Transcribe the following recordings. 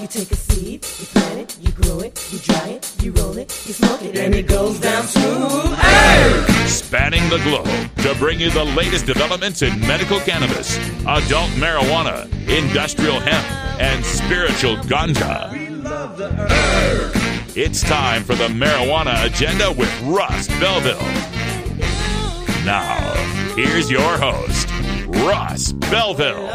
You take a seed, you plant it, you grow it, you dry it, you roll it, you smoke it, and it goes down smooth. Spanning the globe to bring you the latest developments in medical cannabis, adult marijuana, industrial hemp, and spiritual ganja. It's time for the Marijuana Agenda with Russ Belville. Now, here's your host, Russ Belville.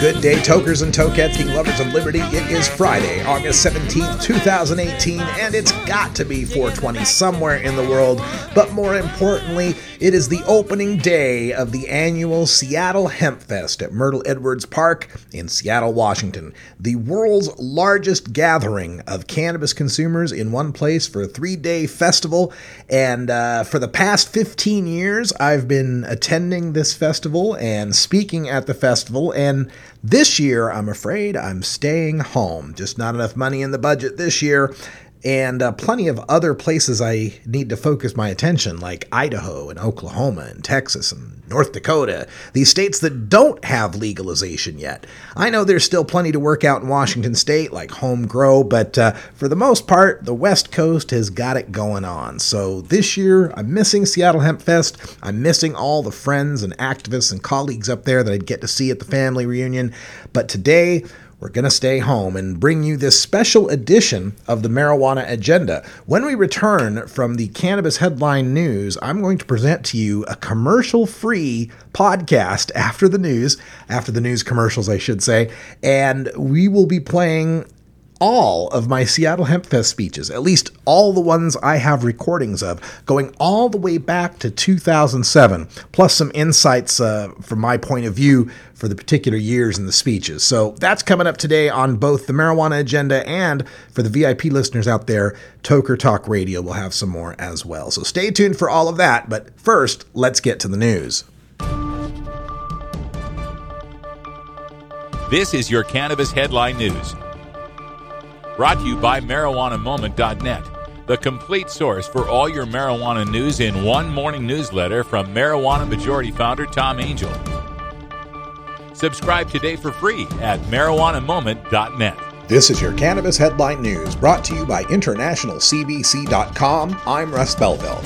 Good day, tokers and tokettes, lovers of liberty. It is Friday, August 17th, 2018, and it's got to be 420 somewhere in the world. But more importantly, it is the opening day of the annual Seattle Hemp Fest at Myrtle Edwards Park in Seattle, Washington. The world's largest gathering of cannabis consumers in one place for a three day festival. And uh, for the past 15 years, I've been attending this festival and speaking at the festival. And this year, I'm afraid I'm staying home. Just not enough money in the budget this year and uh, plenty of other places I need to focus my attention, like Idaho and Oklahoma and Texas and North Dakota, these states that don't have legalization yet. I know there's still plenty to work out in Washington state, like home grow, but uh, for the most part, the West Coast has got it going on. So this year, I'm missing Seattle Hemp Fest. I'm missing all the friends and activists and colleagues up there that I'd get to see at the family reunion. But today, we're going to stay home and bring you this special edition of the Marijuana Agenda. When we return from the Cannabis Headline News, I'm going to present to you a commercial free podcast after the news, after the news commercials, I should say, and we will be playing all of my Seattle Hemp Fest speeches, at least all the ones I have recordings of, going all the way back to 2007, plus some insights uh, from my point of view for the particular years in the speeches. So that's coming up today on both the Marijuana Agenda and for the VIP listeners out there, Toker Talk Radio will have some more as well. So stay tuned for all of that, but first, let's get to the news. This is your Cannabis Headline News. Brought to you by MarijuanaMoment.net, the complete source for all your marijuana news in one morning newsletter from Marijuana Majority Founder Tom Angell. Subscribe today for free at MarijuanaMoment.net. This is your Cannabis Headline News, brought to you by InternationalCBC.com. I'm Russ Belville.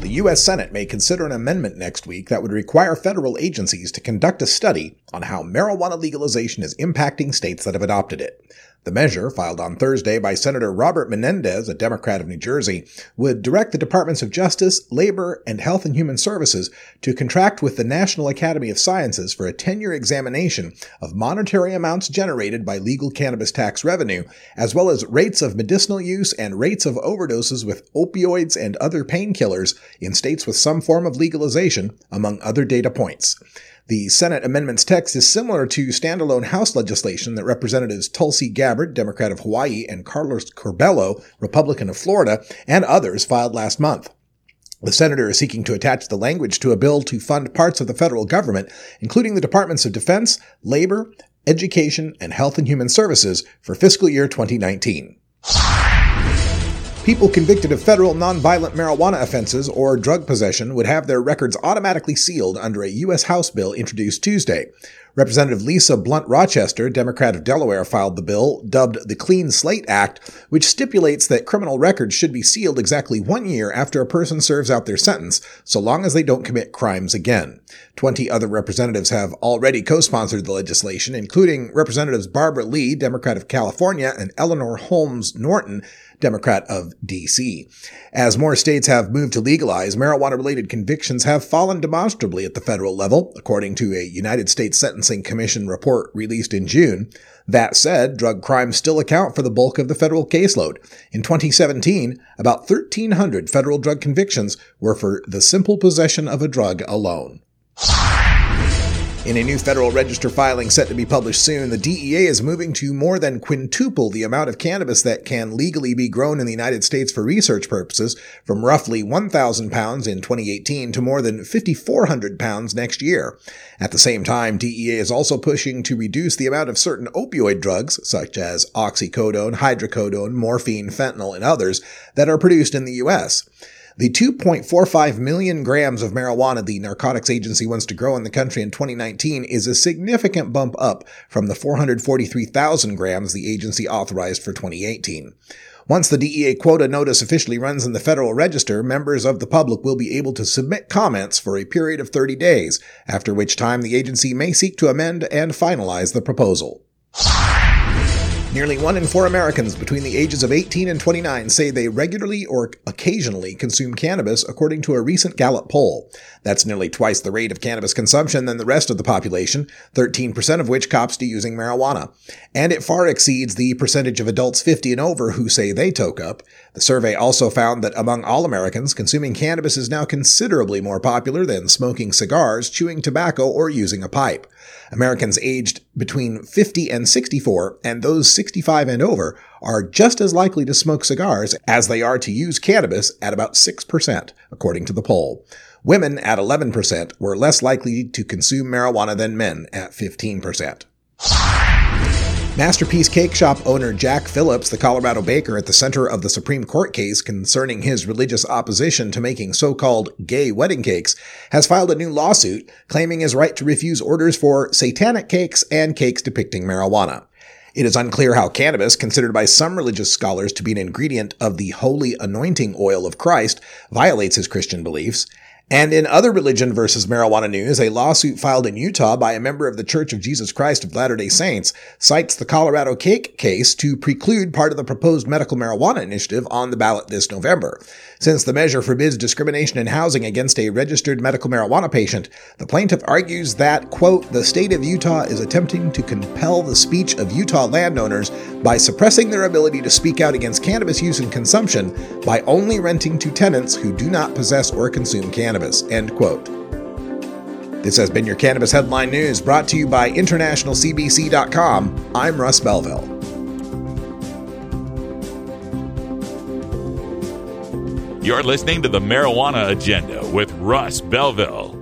The U.S. Senate may consider an amendment next week that would require federal agencies to conduct a study on how marijuana legalization is impacting states that have adopted it. The measure, filed on Thursday by Senator Robert Menendez, a Democrat of New Jersey, would direct the Departments of Justice, Labor, and Health and Human Services to contract with the National Academy of Sciences for a 10 year examination of monetary amounts generated by legal cannabis tax revenue, as well as rates of medicinal use and rates of overdoses with opioids and other painkillers in states with some form of legalization, among other data points. The Senate amendment's text is similar to standalone House legislation that Representatives Tulsi Gabbard, Democrat of Hawaii, and Carlos Curbelo, Republican of Florida, and others filed last month. The senator is seeking to attach the language to a bill to fund parts of the federal government, including the Departments of Defense, Labor, Education, and Health and Human Services for fiscal year 2019. People convicted of federal nonviolent marijuana offenses or drug possession would have their records automatically sealed under a U.S. House bill introduced Tuesday. Representative Lisa Blunt Rochester, Democrat of Delaware, filed the bill, dubbed the Clean Slate Act, which stipulates that criminal records should be sealed exactly one year after a person serves out their sentence, so long as they don't commit crimes again. Twenty other representatives have already co-sponsored the legislation, including Representatives Barbara Lee, Democrat of California, and Eleanor Holmes Norton, Democrat of D.C. As more states have moved to legalize, marijuana related convictions have fallen demonstrably at the federal level, according to a United States Sentencing Commission report released in June. That said, drug crimes still account for the bulk of the federal caseload. In 2017, about 1,300 federal drug convictions were for the simple possession of a drug alone. In a new Federal Register filing set to be published soon, the DEA is moving to more than quintuple the amount of cannabis that can legally be grown in the United States for research purposes, from roughly 1,000 pounds in 2018 to more than 5,400 pounds next year. At the same time, DEA is also pushing to reduce the amount of certain opioid drugs, such as oxycodone, hydrocodone, morphine, fentanyl, and others, that are produced in the U.S. The 2.45 million grams of marijuana the Narcotics Agency wants to grow in the country in 2019 is a significant bump up from the 443,000 grams the agency authorized for 2018. Once the DEA quota notice officially runs in the Federal Register, members of the public will be able to submit comments for a period of 30 days, after which time the agency may seek to amend and finalize the proposal. Nearly one in four Americans between the ages of 18 and 29 say they regularly or occasionally consume cannabis, according to a recent Gallup poll. That's nearly twice the rate of cannabis consumption than the rest of the population, 13% of which cops to using marijuana. And it far exceeds the percentage of adults 50 and over who say they toke up. The survey also found that among all Americans, consuming cannabis is now considerably more popular than smoking cigars, chewing tobacco, or using a pipe. Americans aged between 50 and 64 and those 65 and over are just as likely to smoke cigars as they are to use cannabis at about 6%, according to the poll. Women at 11% were less likely to consume marijuana than men at 15%. Masterpiece Cake Shop owner Jack Phillips, the Colorado baker at the center of the Supreme Court case concerning his religious opposition to making so called gay wedding cakes, has filed a new lawsuit claiming his right to refuse orders for satanic cakes and cakes depicting marijuana. It is unclear how cannabis, considered by some religious scholars to be an ingredient of the holy anointing oil of Christ, violates his Christian beliefs, and in other religion versus marijuana news, a lawsuit filed in Utah by a member of the Church of Jesus Christ of Latter day Saints cites the Colorado cake case to preclude part of the proposed medical marijuana initiative on the ballot this November. Since the measure forbids discrimination in housing against a registered medical marijuana patient, the plaintiff argues that, quote, the state of Utah is attempting to compel the speech of Utah landowners by suppressing their ability to speak out against cannabis use and consumption by only renting to tenants who do not possess or consume cannabis, end quote. This has been your Cannabis Headline News brought to you by InternationalCBC.com. I'm Russ Belville. You're listening to the Marijuana Agenda with Russ Belville.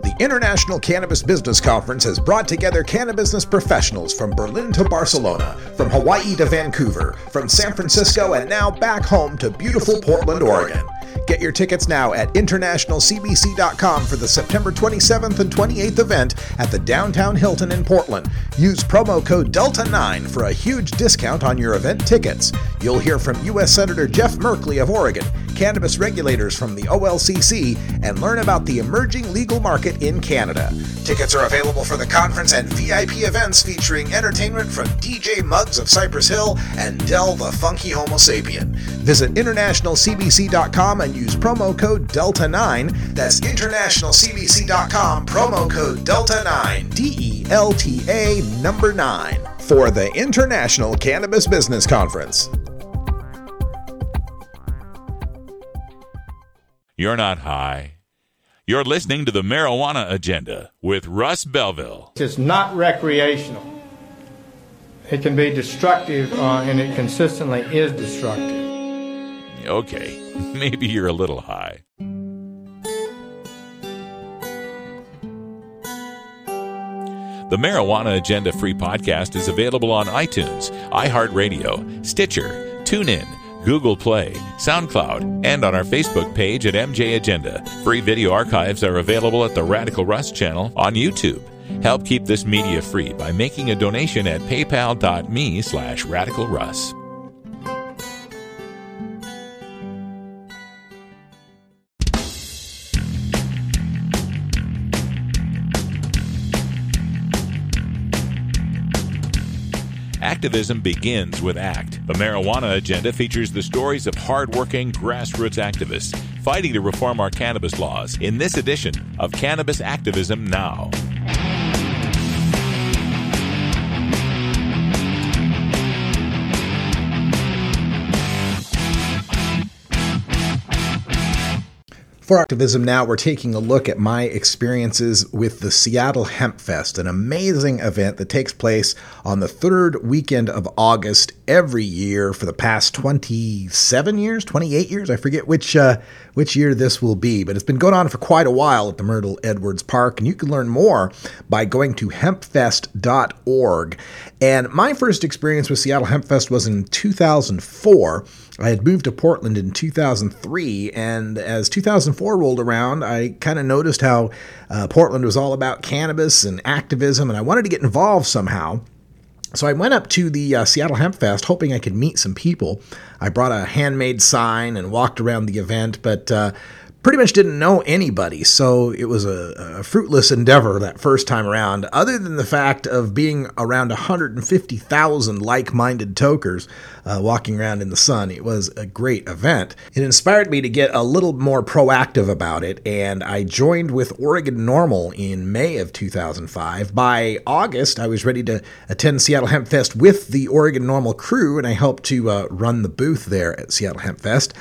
The International Cannabis Business Conference has brought together cannabis business professionals from Berlin to Barcelona, from Hawaii to Vancouver, from San Francisco, and now back home to beautiful Portland, Oregon. Get your tickets now at internationalcbc.com for the September 27th and 28th event at the Downtown Hilton in Portland. Use promo code DELTA9 for a huge discount on your event tickets. You'll hear from U.S. Senator Jeff Merkley of Oregon, cannabis regulators from the OLCC, and learn about the emerging legal market in Canada. Tickets are available for the conference and VIP events featuring entertainment from DJ Muggs of Cypress Hill and Del the Funky Homosapien. Visit internationalcbc.com and use promo code DELTA9. That's internationalcbc.com, promo code DELTA9, D E L T A number 9, for the International Cannabis Business Conference. You're not high. You're listening to the Marijuana Agenda with Russ Belville. It's not recreational. It can be destructive, uh, and it consistently is destructive. Okay, maybe you're a little high. The Marijuana Agenda free podcast is available on iTunes, iHeartRadio, Stitcher, TuneIn, Google Play, SoundCloud, and on our Facebook page at MJ Agenda. Free video archives are available at the Radical Russ channel on YouTube. Help keep this media free by making a donation at paypal.me slash radicalruss. Activism begins with ACT. The Marijuana Agenda features the stories of hardworking grassroots activists fighting to reform our cannabis laws in this edition of Cannabis Activism Now. For activism now, we're taking a look at my experiences with the Seattle Hemp Fest, an amazing event that takes place on the third weekend of August every year for the past 27 years, 28 years. I forget which uh, which year this will be, but it's been going on for quite a while at the Myrtle Edwards Park, and you can learn more by going to hempfest.org. And my first experience with Seattle Hempfest was in 2004. I had moved to Portland in 2003, and as 2004 rolled around, I kind of noticed how uh, Portland was all about cannabis and activism, and I wanted to get involved somehow. So I went up to the uh, Seattle Hemp Fest hoping I could meet some people. I brought a handmade sign and walked around the event, but uh, pretty much didn't know anybody, so it was a, a, fruitless endeavor that first time around, other than the fact of being around 150,000 like minded tokers uh, walking around in the sun. It was a great event. It inspired me to get a little more proactive about it, and I joined with Oregon NORML in May of 2005. By August, I was ready to attend Seattle Hemp Fest with the Oregon NORML crew, and I helped to uh, run the booth there at Seattle Hemp Fest.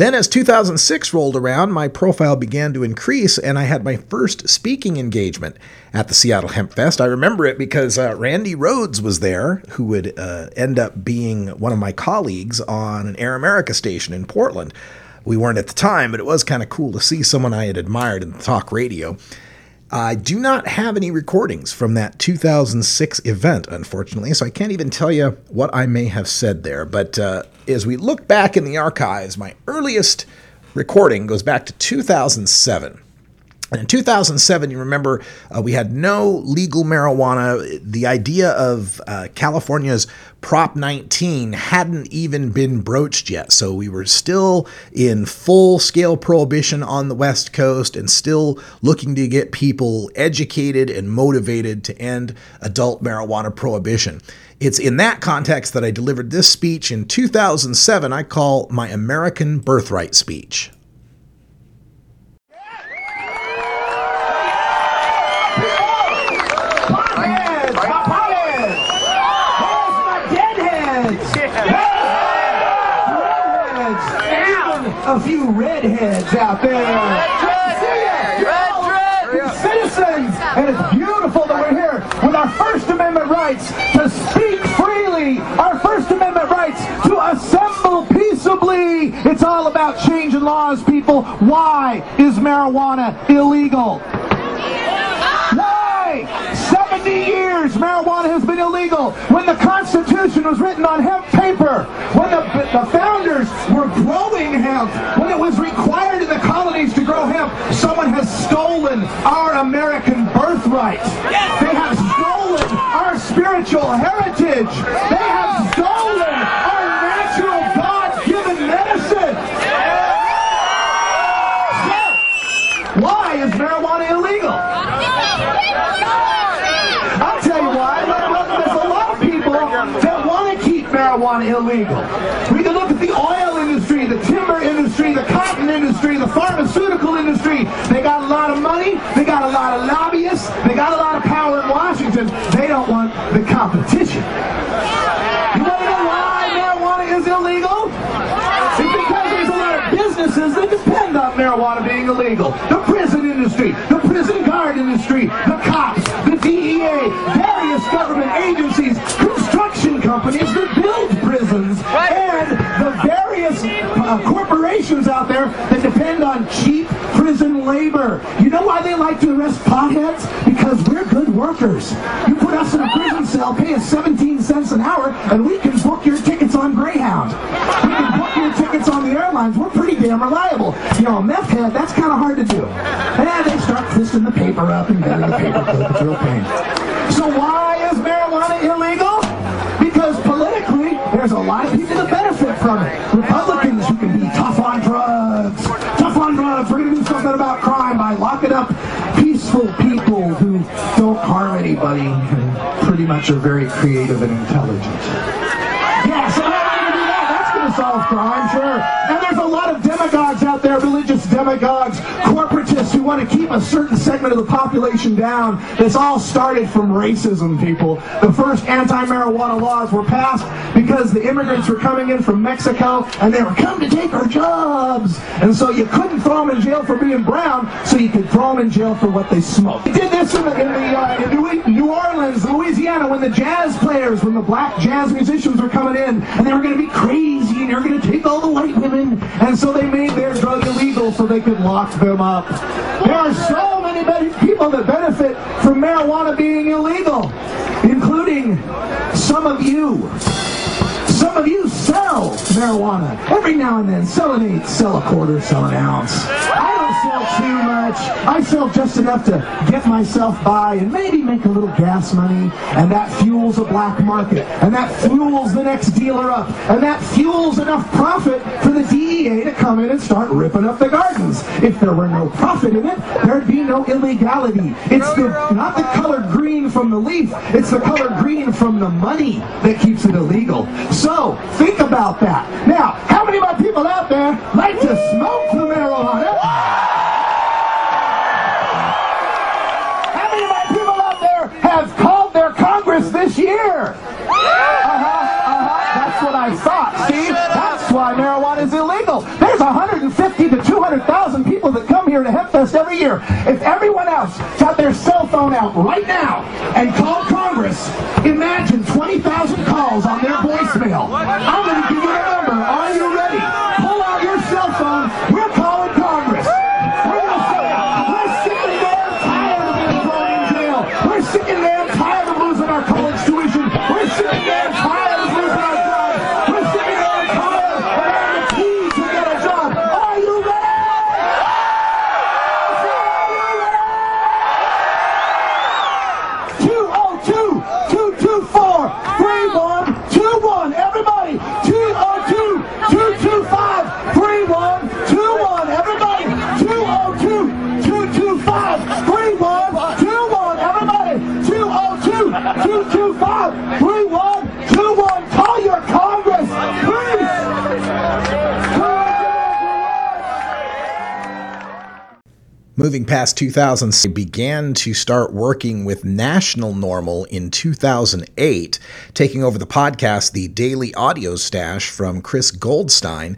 Then, as 2006 rolled around, my profile began to increase, and I had my first speaking engagement at the Seattle Hemp Fest. I remember it because uh, Randi Rhodes was there, who would uh, end up being one of my colleagues on an Air America station in Portland. We weren't at the time, but it was kind of cool to see someone I had admired in the talk radio. I do not have any recordings from that 2006 event, unfortunately, so I can't even tell you what I may have said there. But uh, as we look back in the archives, my earliest recording goes back to 2007. And in 2007, you remember uh, we had no legal marijuana. The idea of uh, California's Prop 19 hadn't even been broached yet. So we were still in full scale prohibition on the West Coast and still looking to get people educated and motivated to end adult marijuana prohibition. It's in that context that I delivered this speech in 2007, I call my American Birthright speech. A few redheads out there. Citizens, and it's beautiful that we're here with our First Amendment rights to speak freely, our First Amendment rights to assemble peaceably. It's all about changing laws, people. Why is marijuana illegal? Why? 70 years marijuana has been illegal. When the Constitution was written on hemp paper, when the, the founders were growing hemp, when it was required in the colonies to grow hemp, someone has stolen our American birthright. They have stolen our spiritual heritage. They have stolen our natural God-given medicine. So, why is marijuana illegal? I'll tell you why. There's a lot of people that want to keep marijuana illegal. We can look at the oil industry, the timber industry, the cotton industry, the pharmaceutical industry. They got a lot of money. They got a lot of lobbyists. They got a lot of power in Washington. They don't want the competition. You want to know why marijuana is illegal? It's because there's a lot of businesses that depend on marijuana being illegal. The prison industry, the various uh, corporations out there that depend on cheap prison labor. You know why they like to arrest potheads? Because we're good workers. You put us in a prison cell, pay us 17 cents an hour, and we can book your tickets on Greyhound. We can book your tickets on the airlines. We're pretty damn reliable. You know, a meth head, that's kind of hard to do. And they start twisting the paper up and bending the paper clip. It's real pain. So why is marijuana illegal? Because politically, there's a lot of people that benefit from it. Up peaceful people who don't harm anybody and pretty much are very creative and intelligent. Yeah, so? That's going to solve crime, sure. And there's a lot of demagogues out there, religious demagogues demagogues, who want to keep a certain segment of the population down. This all started from racism, people. The first anti-marijuana laws were passed because the immigrants were coming in from Mexico and they were coming to take our jobs. And so you couldn't throw them in jail for being brown, so you could throw them in jail for what they smoked. They did this in, the, in, the, uh, in New Orleans, Louisiana, when the jazz players, when the black jazz musicians were coming in, and they were going to be crazy, and they were going to take all the white women, and so they made their drug illegal so they could lock them up. There are so many people that benefit from marijuana being illegal, including some of you. Some of you marijuana. Every now and then, sell an eighth, sell a quarter, sell an ounce. I don't sell too much. I sell just enough to get myself by and maybe make a little gas money. And that fuels a black market. And that fuels the next dealer up. And that fuels enough profit for the DEA to come in and start ripping up the gardens. If there were no profit in it, there'd be no illegality. It's the not the color green from the leaf, it's the color green from the money that keeps it illegal. So think about that. Now, how many of my people out there like to smoke the marijuana? How many of my people out there have called their Congress this year? Uh-huh, uh-huh. That's what I thought. See, that's why marijuana is illegal. There's 150 to 200,000 people that come here to HempFest every year. If everyone else got their cell phone out right now and called Congress, imagine 20,000 calls on their voicemail. I'm Moving past 2000, they began to start working with National NORML in 2008, taking over the podcast, The Daily Audio Stash from Chris Goldstein.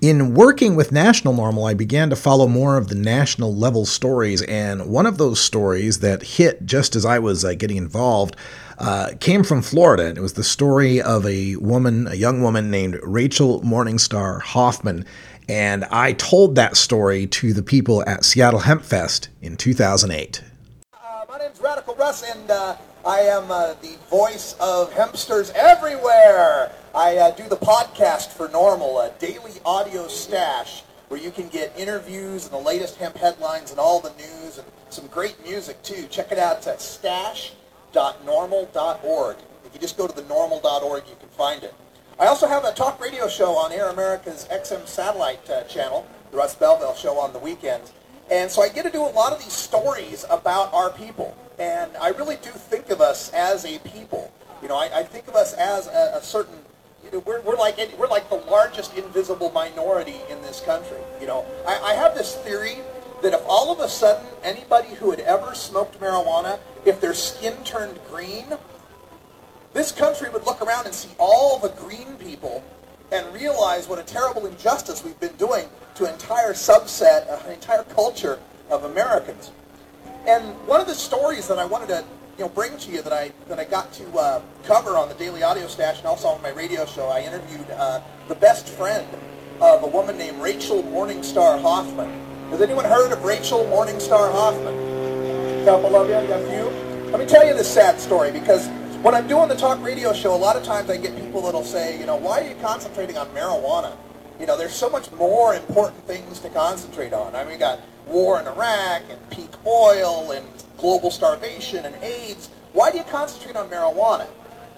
In working with National NORML, I began to follow more of the national level stories, and one of those stories that hit just as I was uh, getting involved uh, came from Florida. And it was the story of a woman, a young woman named Rachel Morningstar Hoffman. And I told that story to the people at Seattle Hemp Fest in 2008. Uh, my name's Radical Russ, and uh, I am uh, the voice of hempsters everywhere. I uh, do the podcast for NORML, a daily audio stash where you can get interviews and the latest hemp headlines and all the news and some great music too. Check it out at stash.norml.org. If you just go to the norml.org, you can find it. I also have a talk radio show on Air America's XM satellite uh, channel, the Russ Belville show on the weekends. And so I get to do a lot of these stories about our people. And I really do think of us as a people. You know, I, I think of us as a, a certain, you know, we're, we're, like, we're like the largest invisible minority in this country. You know, I, I have this theory that if all of a sudden anybody who had ever smoked marijuana, if their skin turned green, this country would look around and see all the green people and realize what a terrible injustice we've been doing to an entire subset, uh, an entire culture of Americans. And one of the stories that I wanted to you know, bring to you that I, that I got to uh, cover on the Daily Audio Stash and also on my radio show, I interviewed uh, the best friend of a woman named Rachel Morningstar Hoffman. Has anyone heard of Rachel Morningstar Hoffman? A couple of you, a few. Let me tell you this sad story because when I'm doing the talk radio show, a lot of times I get people that'll say, you know, why are you concentrating on marijuana? You know, there's so much more important things to concentrate on. I mean, we got war in Iraq and peak oil and global starvation and AIDS. Why do you concentrate on marijuana?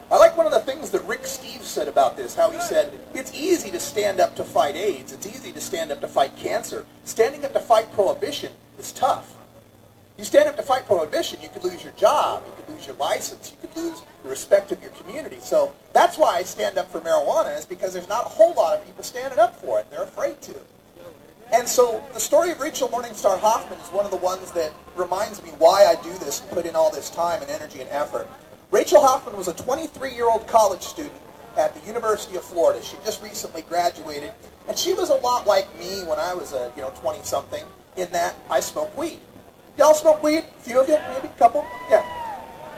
I like one of the things that Rick Steves said about this, how he said, it's easy to stand up to fight AIDS. It's easy to stand up to fight cancer. Standing up to fight prohibition is tough. You stand up to fight prohibition, you could lose your job, you could lose your license, you could lose the respect of your community. So that's why I stand up for marijuana, is because there's not a whole lot of people standing up for it. They're afraid to. And so the story of Rachel Morningstar Hoffman is one of the ones that reminds me why I do this and put in all this time and energy and effort. Rachel Hoffman was a 23-year-old college student at the University of Florida. She just recently graduated, and she was a lot like me when I was a you know 20-something. In that I smoked weed. Y'all smoke weed? A few of you, maybe a couple. Yeah.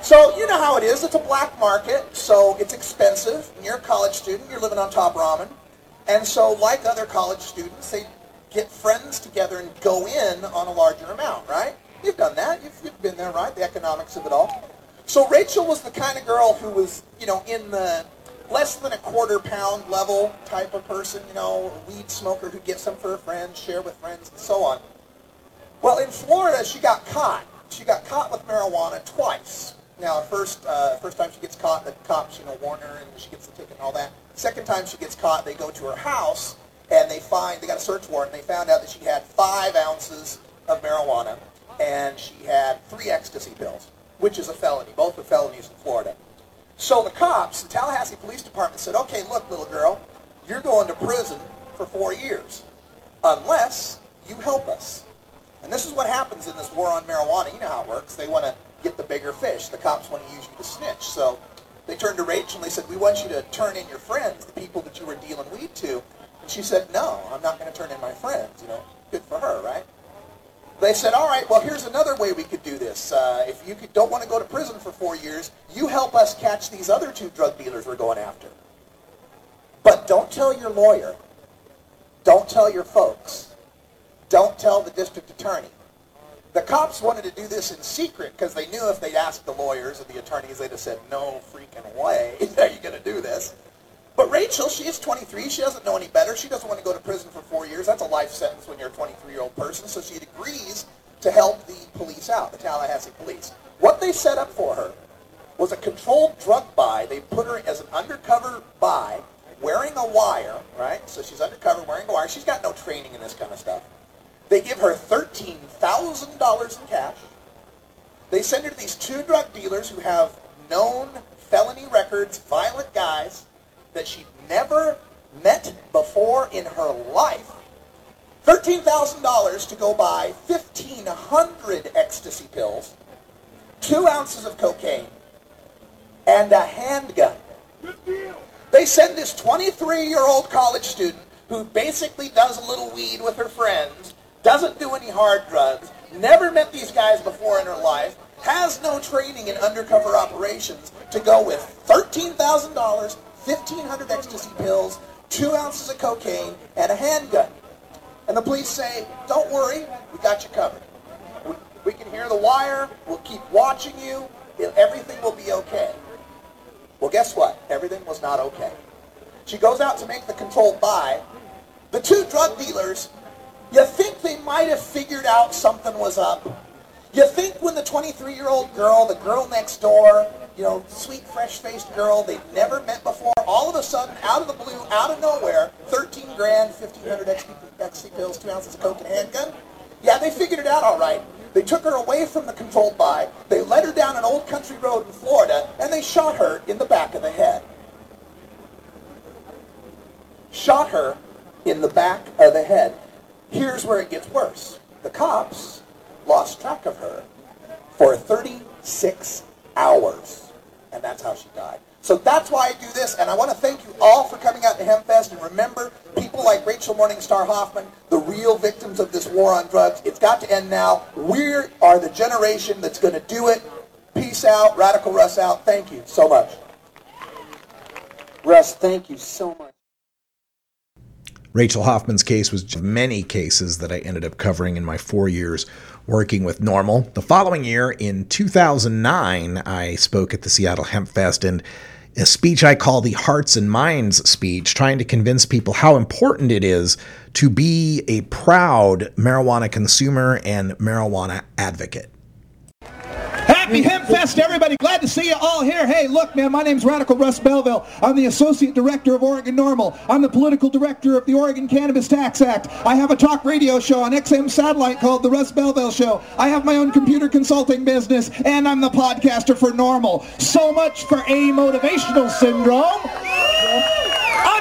So you know how it is. It's a black market, so it's expensive. And you're a college student. You're living on top ramen, and so like other college students, they get friends together and go in on a larger amount, right? You've done that. You've, you've been there, right? The economics of it all. So Rachel was the kind of girl who was, you know, in the less than a quarter pound level type of person, you know, a weed smoker who gets some for her friends, share with friends, and so on. Well, in Florida, she got caught. She got caught with marijuana twice. Now, first, uh, first time she gets caught, the cops, you know, warn her, and she gets the ticket and all that. Second time she gets caught, they go to her house, and they find, they got a search warrant, and they found out that she had five ounces of marijuana, and she had three ecstasy pills which is a felony. Both are felonies in Florida. So the cops, the Tallahassee Police Department said, okay, look, little girl, you're going to prison for four years unless you help us. And this is what happens in this war on marijuana. You know how it works. They want to get the bigger fish. The cops want to use you to snitch. So they turned to Rachel and they said, we want you to turn in your friends, the people that you were dealing weed to. And she said, no, I'm not going to turn in my friends. You know, good for her, right? They said, all right, well, here's another way we could do this. Uh, if you could, don't want to go to prison for four years, you help us catch these other two drug dealers we're going after. But don't tell your lawyer. Don't tell your folks. Don't tell the district attorney. The cops wanted to do this in secret because they knew if they'd asked the lawyers and the attorneys, they'd have said, no freaking way are you going to do this. But Rachel, she is 23. She doesn't know any better. She doesn't want to go to prison for four years. That's a life sentence when you're a 23-year-old person. So she agrees to help the police out, the Tallahassee police. What they set up for her was a controlled drug buy. They put her as an undercover buy, wearing a wire, right? So she's undercover, wearing a wire. She's got no training in this kind of stuff. They give her $13,000 in cash. They send her to these two drug dealers who have known felony records, violent guys, that she'd never met before in her life. $13,000 to go buy 1,500 ecstasy pills, two ounces of cocaine, and a handgun. They send this 23-year-old college student who basically does a little weed with her friends, doesn't do any hard drugs, never met these guys before in her life, has no training in undercover operations, to go with $13,000 1,500 ecstasy pills, two ounces of cocaine, and a handgun. And the police say, don't worry, we got you covered. We, can hear the wire, we'll keep watching you, everything will be okay. Well, guess what? Everything was not okay. She goes out to make the controlled buy. The two drug dealers, you think they might have figured out something was up. You think when the 23-year-old girl, the girl next door, you know, sweet, fresh-faced girl they'd never met before. All of a sudden, out of the blue, out of nowhere, 13 grand, 1,500 ecstasy pills, two ounces of coke, and a handgun. Yeah, they figured it out all right. They took her away from the controlled buy. They led her down an old country road in Florida, and they shot her in the back of the head. Shot her in the back of the head. Here's where it gets worse. The cops lost track of her for 36 hours and that's how she died. So that's why I do this, and I want to thank you all for coming out to HempFest. And remember, people like Rachel Morningstar Hoffman, the real victims of this war on drugs, it's got to end now. We are the generation that's going to do it. Peace out. Radical Russ out. Thank you so much. Russ, thank you so much. Rachel Hoffman's case was many cases that I ended up covering in my four years working with NORML. The following year, in 2009, I spoke at the Seattle Hemp Fest and a speech I call the Hearts and Minds speech, trying to convince people how important it is to be a proud marijuana consumer and marijuana advocate. Happy HempFest, everybody. Glad to see you all here. Hey, look, man, my name's Radical Russ Belville. I'm the Associate Director of Oregon NORML. I'm the Political Director of the Oregon Cannabis Tax Act. I have a talk radio show on XM Satellite called The Russ Belville Show. I have my own computer consulting business, and I'm the podcaster for NORML. So much for Amotivational Syndrome.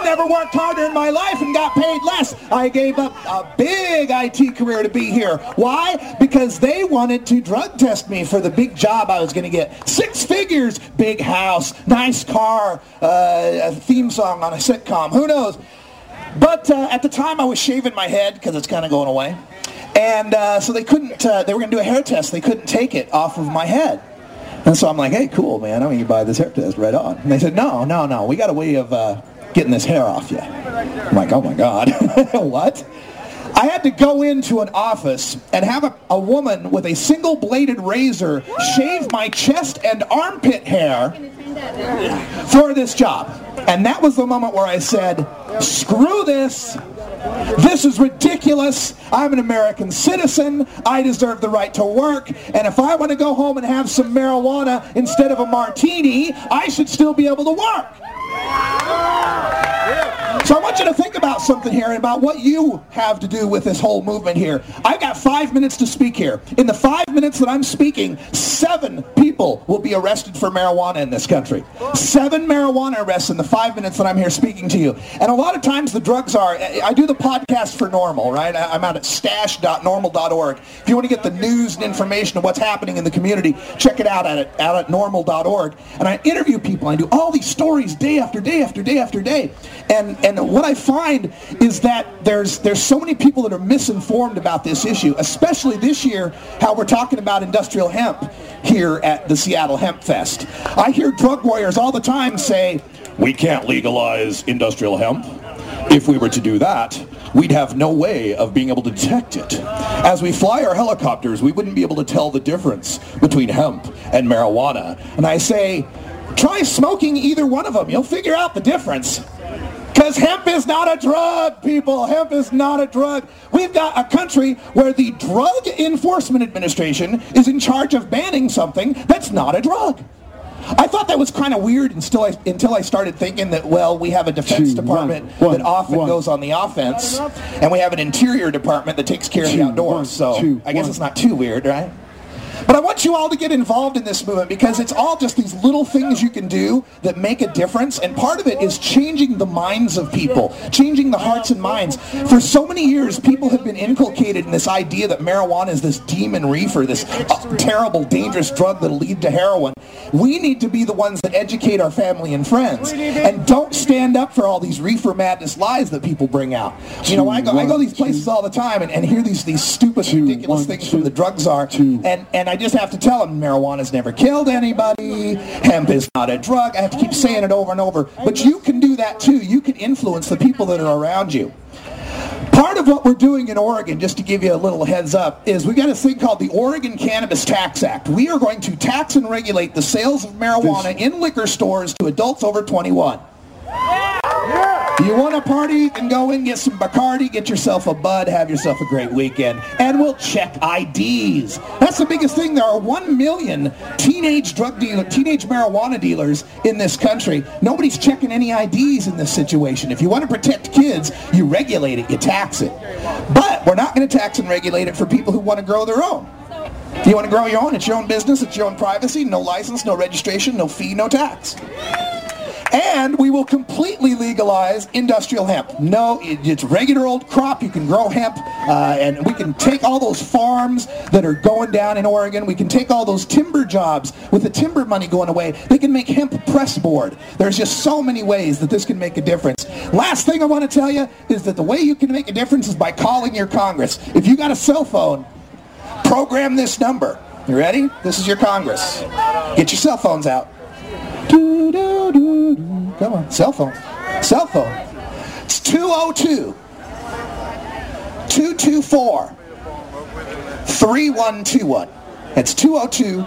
I never worked harder in my life and got paid less. I gave up a big IT career to be here. Why? Because they wanted to drug test me for the big job I was going to get. Six figures, big house, nice car, uh, a theme song on a sitcom. Who knows? But uh, at the time, I was shaving my head because it's kind of going away. And uh, so they couldn't, uh, they were going to do a hair test. They couldn't take it off of my head. And so I'm like, hey, cool, man. I'm going to buy this hair test right on. And they said, no, no, no. We got a way of uh, getting this hair off you. I'm like, oh, my God. what? I had to go into an office and have a, a woman with a single bladed razor shave my chest and armpit hair for this job. And that was the moment where I said, screw this. This is ridiculous. I'm an American citizen. I deserve the right to work. And if I want to go home and have some marijuana instead of a martini, I should still be able to work. So I want you to think about something here and about what you have to do with this whole movement here. I've got five minutes to speak here. In the five minutes that I'm speaking, seven people will be arrested for marijuana in this country. Seven marijuana arrests in the five minutes that I'm here speaking to you. And a lot of times the drugs are, I do the podcast for NORML, right? I'm out at stash.norml.org. If you want to get the news and information of what's happening in the community, check it out at, out at norml.org. And I interview people. I do all these stories day after day after day after day. And, and what I find is that there's, there's so many people that are misinformed about this issue, especially this year, how we're talking about industrial hemp here at the Seattle Hemp Fest. I hear drug warriors all the time say, we can't legalize industrial hemp. If we were to do that, we'd have no way of being able to detect it. As we fly our helicopters, we wouldn't be able to tell the difference between hemp and marijuana. And I say, try smoking either one of them. You'll figure out the difference. Because hemp is not a drug, people. Hemp is not a drug. We've got a country where the Drug Enforcement Administration is in charge of banning something that's not a drug. I thought that was kind of weird until I, until I started thinking that, well, we have a defense Two, department one, one, that often one. goes on the offense, and we have an interior department that takes care of the outdoors. so two, I guess it's not too weird, right? But I want you all to get involved in this movement because it's all just these little things you can do that make a difference. And part of it is changing the minds of people, changing the hearts and minds. For so many years, people have been inculcated in this idea that marijuana is this demon reefer, this uh, terrible, dangerous drug that'll lead to heroin. We need to be the ones that educate our family and friends. And don't stand up for all these reefer madness lies that people bring out. You know, I go, I go these places all the time and, and hear these, these stupid, ridiculous things from the drug czar. two. And, and I just have to tell them marijuana's never killed anybody. Hemp is not a drug. I have to keep saying it over and over. But you can do that too. You can influence the people that are around you. Part of what we're doing in Oregon, just to give you a little heads up, is we've got this thing called the Oregon Cannabis Tax Act. We are going to tax and regulate the sales of marijuana in liquor stores to adults over 21. You want to party? Can go in, get some Bacardi, get yourself a bud, have yourself a great weekend, and we'll check IDs. That's the biggest thing. There are one million teenage drug dealer, teenage marijuana dealers in this country. Nobody's checking any IDs in this situation. If you want to protect kids, you regulate it, you tax it. But we're not going to tax and regulate it for people who want to grow their own. If you want to grow your own, it's your own business, it's your own privacy, no license, no registration, no fee, no tax. And we will completely legalize industrial hemp. No, it's regular old crop. You can grow hemp, uh, and we can take all those farms that are going down in Oregon. We can take all those timber jobs with the timber money going away. They can make hemp press board. There's just so many ways that this can make a difference. Last thing I want to tell you is that the way you can make a difference is by calling your Congress. If you got a cell phone, program this number. You ready? This is your Congress. Get your cell phones out. Come on, cell phone. Cell phone. It's 202 224 3121. That's 202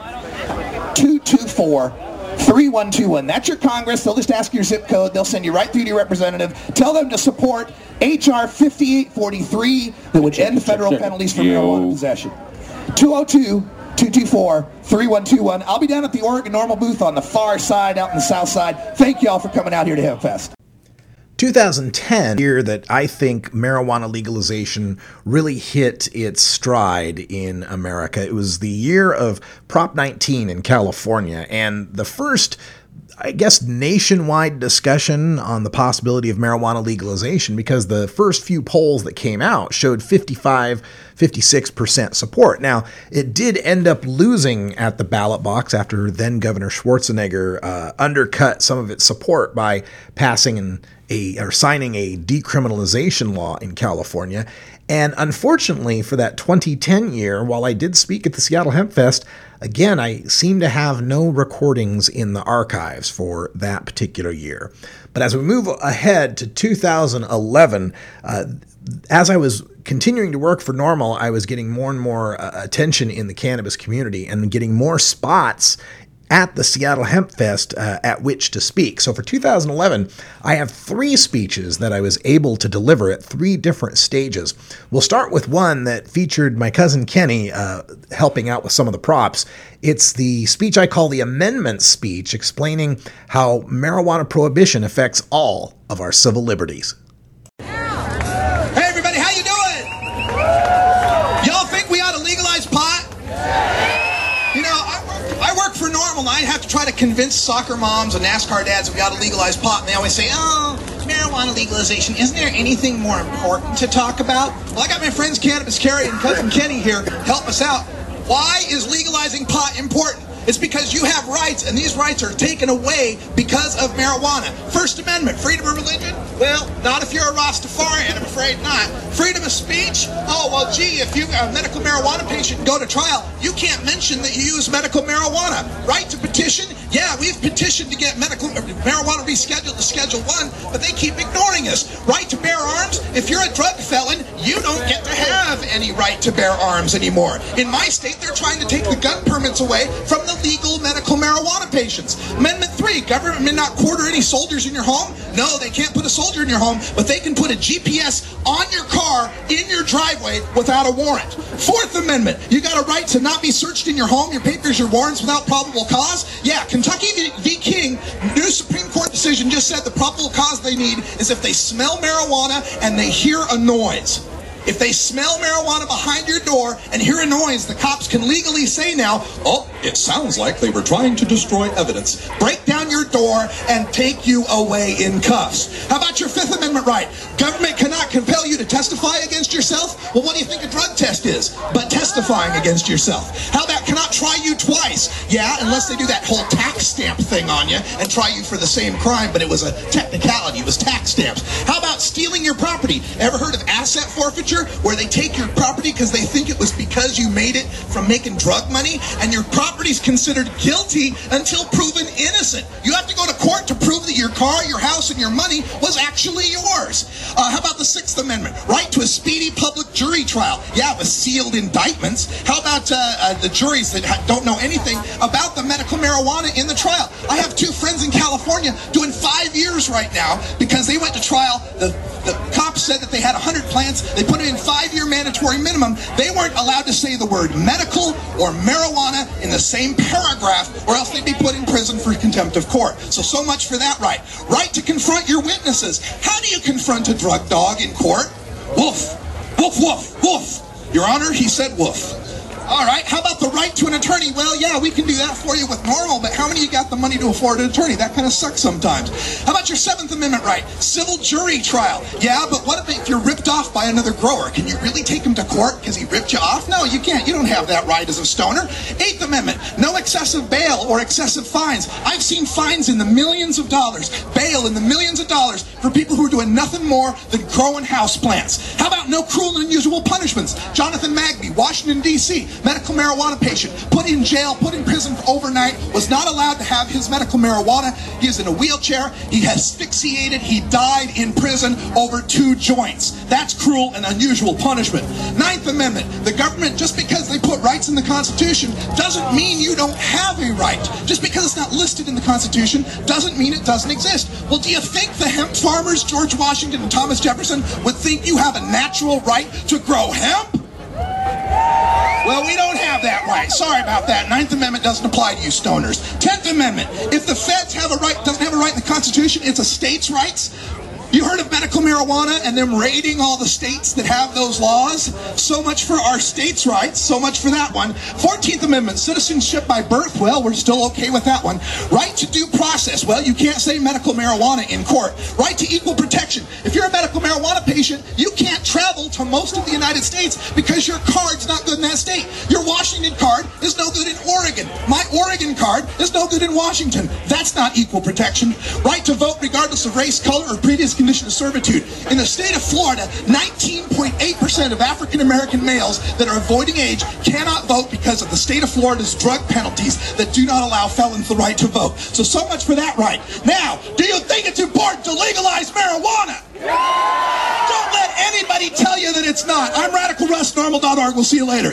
224 3121. That's your Congress. They'll just ask your zip code. They'll send you right through to your representative. Tell them to support H.R. 5843 that would end federal penalties for marijuana possession. 202 224 3121. I'll be down at the Oregon NORML booth on the far side, out in the south side. Thank you all for coming out here to Hempfest. 2010, year that I think marijuana legalization really hit its stride in America. It was the year of Prop 19 in California, and the first I guess, nationwide discussion on the possibility of marijuana legalization because the first few polls that came out showed 55, 56% support. Now, it did end up losing at the ballot box after then Governor Schwarzenegger uh, undercut some of its support by passing an, a or signing a decriminalization law in California. And unfortunately, for that 2010 year, while I did speak at the Seattle Hemp Fest, again, I seem to have no recordings in the archives for that particular year. But as we move ahead to 2011, uh, as I was continuing to work for NORML, I was getting more and more uh, attention in the cannabis community and getting more spots at the Seattle Hemp Fest uh, at which to speak. So for 2011, I have three speeches that I was able to deliver at three different stages. We'll start with one that featured my cousin Kenny uh, helping out with some of the props. It's the speech I call the amendment speech, explaining how marijuana prohibition affects all of our civil liberties. Hey everybody, how you doing? Y'all think we ought to legalize pot? You know, I work, I work for NORML, and I have to try to convince soccer moms and NASCAR dads that we ought to legalize pot, and they always say, "Oh, marijuana legalization. Isn't there anything more important to talk about?" Well, I got my friends Cannabis Carrie and cousin Kenny here help us out. Why is legalizing pot important? It's because you have rights, and these rights are taken away because of marijuana. First Amendment, freedom of religion? Well, not if you're a Rastafarian, I'm afraid not. Freedom of speech? Oh, well, gee, if you're a medical marijuana patient go to trial, you can't mention that you use medical marijuana. Right to petition? Yeah, we've petitioned to get medical uh, marijuana rescheduled to Schedule 1, but they keep ignoring us. Right to bear arms? If you're a drug felon, you don't get to have any right to bear arms anymore. In my state, they're trying to take the gun permits away from the legal medical marijuana patients. Amendment 3, government may not quarter any soldiers in your home. No, they can't put a soldier in your home, but they can put a GPS on your car in your driveway without a warrant. Fourth Amendment, you got a right to not be searched in your home, your papers, your warrants without probable cause. Yeah, Kentucky v. King, new Supreme Court decision just said the probable cause they need is if they smell marijuana and they hear a noise. If they smell marijuana behind your door and hear a noise, the cops can legally say now, oh, it sounds like they were trying to destroy evidence. Break down your door and take you away in cuffs. How about your Fifth Amendment right? Government cannot compel you to testify against yourself. Well, what do you think a drug test is? But testifying against yourself. How about cannot try you twice? Yeah, unless they do that whole tax stamp thing on you and try you for the same crime, but it was a technicality. It was tax stamps. How about stealing your property? Ever heard of asset forfeiture? Where they take your property because they think it was because you made it from making drug money and your property's considered guilty until proven innocent. You have to go to court to prove that your car, your house, and your money was actually yours. Uh, how about the Sixth Amendment? Right to a speedy public jury trial. Yeah, with sealed indictments. How about uh, uh, the juries that ha- don't know anything about the medical marijuana in the trial? I have two friends in California doing five years right now because they went to trial. The, the cops said that they had 100 plants. They put them in five-year mandatory minimum. They weren't allowed to say the word medical or marijuana in the same paragraph or else they'd be put in prison for contempt of court. So, so much for that right. Right to confront your witnesses. How do you confront a drug dog in court? Woof. Woof, woof, woof. Your Honor, he said woof. All right, how about the right to an attorney? Well, yeah, we can do that for you with NORML, but how many of you got the money to afford an attorney? That kind of sucks sometimes. How about your Seventh Amendment right? Civil jury trial. Yeah, but what if you're ripped off by another grower? Can you really take him to court because he ripped you off? No, you can't. You don't have that right as a stoner. Eighth Amendment, no excessive bail or excessive fines. I've seen fines in the millions of dollars, bail in the millions of dollars for people who are doing nothing more than growing house plants. How about no cruel and unusual punishments? Jonathan Magby, Washington, D.C., medical marijuana patient, put in jail, put in prison overnight, was not allowed to have his medical marijuana. He is in a wheelchair. He asphyxiated. He died in prison over two joints. That's cruel and unusual punishment. Ninth Amendment. The government, just because they put rights in the Constitution, doesn't mean you don't have a right. Just because it's not listed in the Constitution doesn't mean it doesn't exist. Well, do you think the hemp farmers, George Washington and Thomas Jefferson, would think you have a natural right to grow hemp? Well, we don't have that right. Sorry about that. Ninth Amendment doesn't apply to you stoners. Tenth Amendment. If the feds have a right, doesn't have a right in the Constitution, it's a state's rights. You heard of medical marijuana and them raiding all the states that have those laws? So much for our states' rights, so much for that one. 14th Amendment, citizenship by birth, well, we're still okay with that one. Right to due process, well, you can't say medical marijuana in court. Right to equal protection. If you're a medical marijuana patient, you can't travel to most of the United States because your card's not good in that state. Your Washington card is no good in Oregon. My Oregon card is no good in Washington. That's not equal protection. Right to vote regardless of race, color, or previous condition of servitude. In the state of Florida, 19.8% of African American males that are avoiding age cannot vote because of the state of Florida's drug penalties that do not allow felons the right to vote. So, so much for that right. Now, do you think it's important to legalize marijuana? Don't let anybody tell you that it's not. I'm Radical Russ, norml.org. We'll see you later.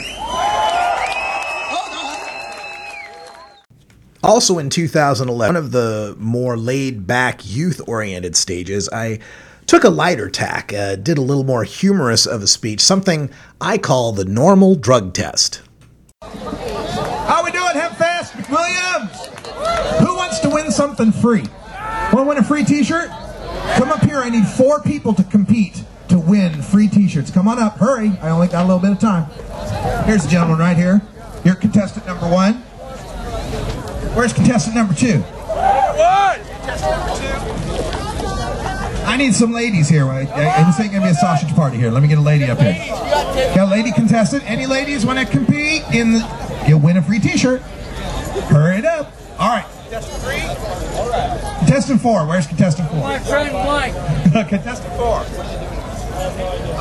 Also in 2011, one of the more laid back, youth oriented stages, I took a lighter tack, uh, did a little more humorous of a speech, something I call the NORML drug test. How are we doing, Hempfest? McWilliams? Who wants to win something free? Want to win a free t-shirt? Come up here. I need four people to compete to win free t-shirts. Come on up. Hurry. I only got a little bit of time. Here's the gentleman right here. You're contestant number one. Where's contestant number two? I need some ladies here. I, I, this ain't gonna be a sausage party here. Let me get a lady up here. Got a lady contestant. Any ladies want to compete in the? You'll win a free T-shirt. Hurry it up. All right. Contestant three. All right. Contestant four. Where's contestant four? My friend Mike. contestant four.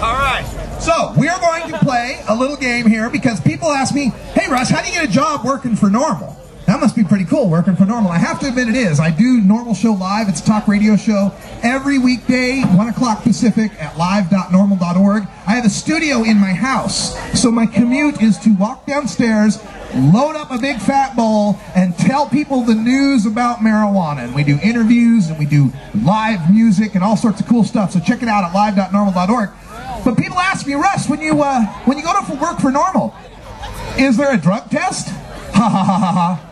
All right. So we are going to play a little game here because people ask me, "Hey Russ, how do you get a job working for NORML?" That must be pretty cool working for NORML. I have to admit it is. I do NORML Show Live. It's a talk radio show every weekday, 1 o'clock Pacific at live.norml.org. I have a studio in my house. So my commute is to walk downstairs, load up a big fat bowl, and tell people the news about marijuana. And we do interviews and we do live music and all sorts of cool stuff. So check it out at live.norml.org. But people ask me, Russ, when you uh, when you go to work for NORML, is there a drug test? Ha ha ha ha ha.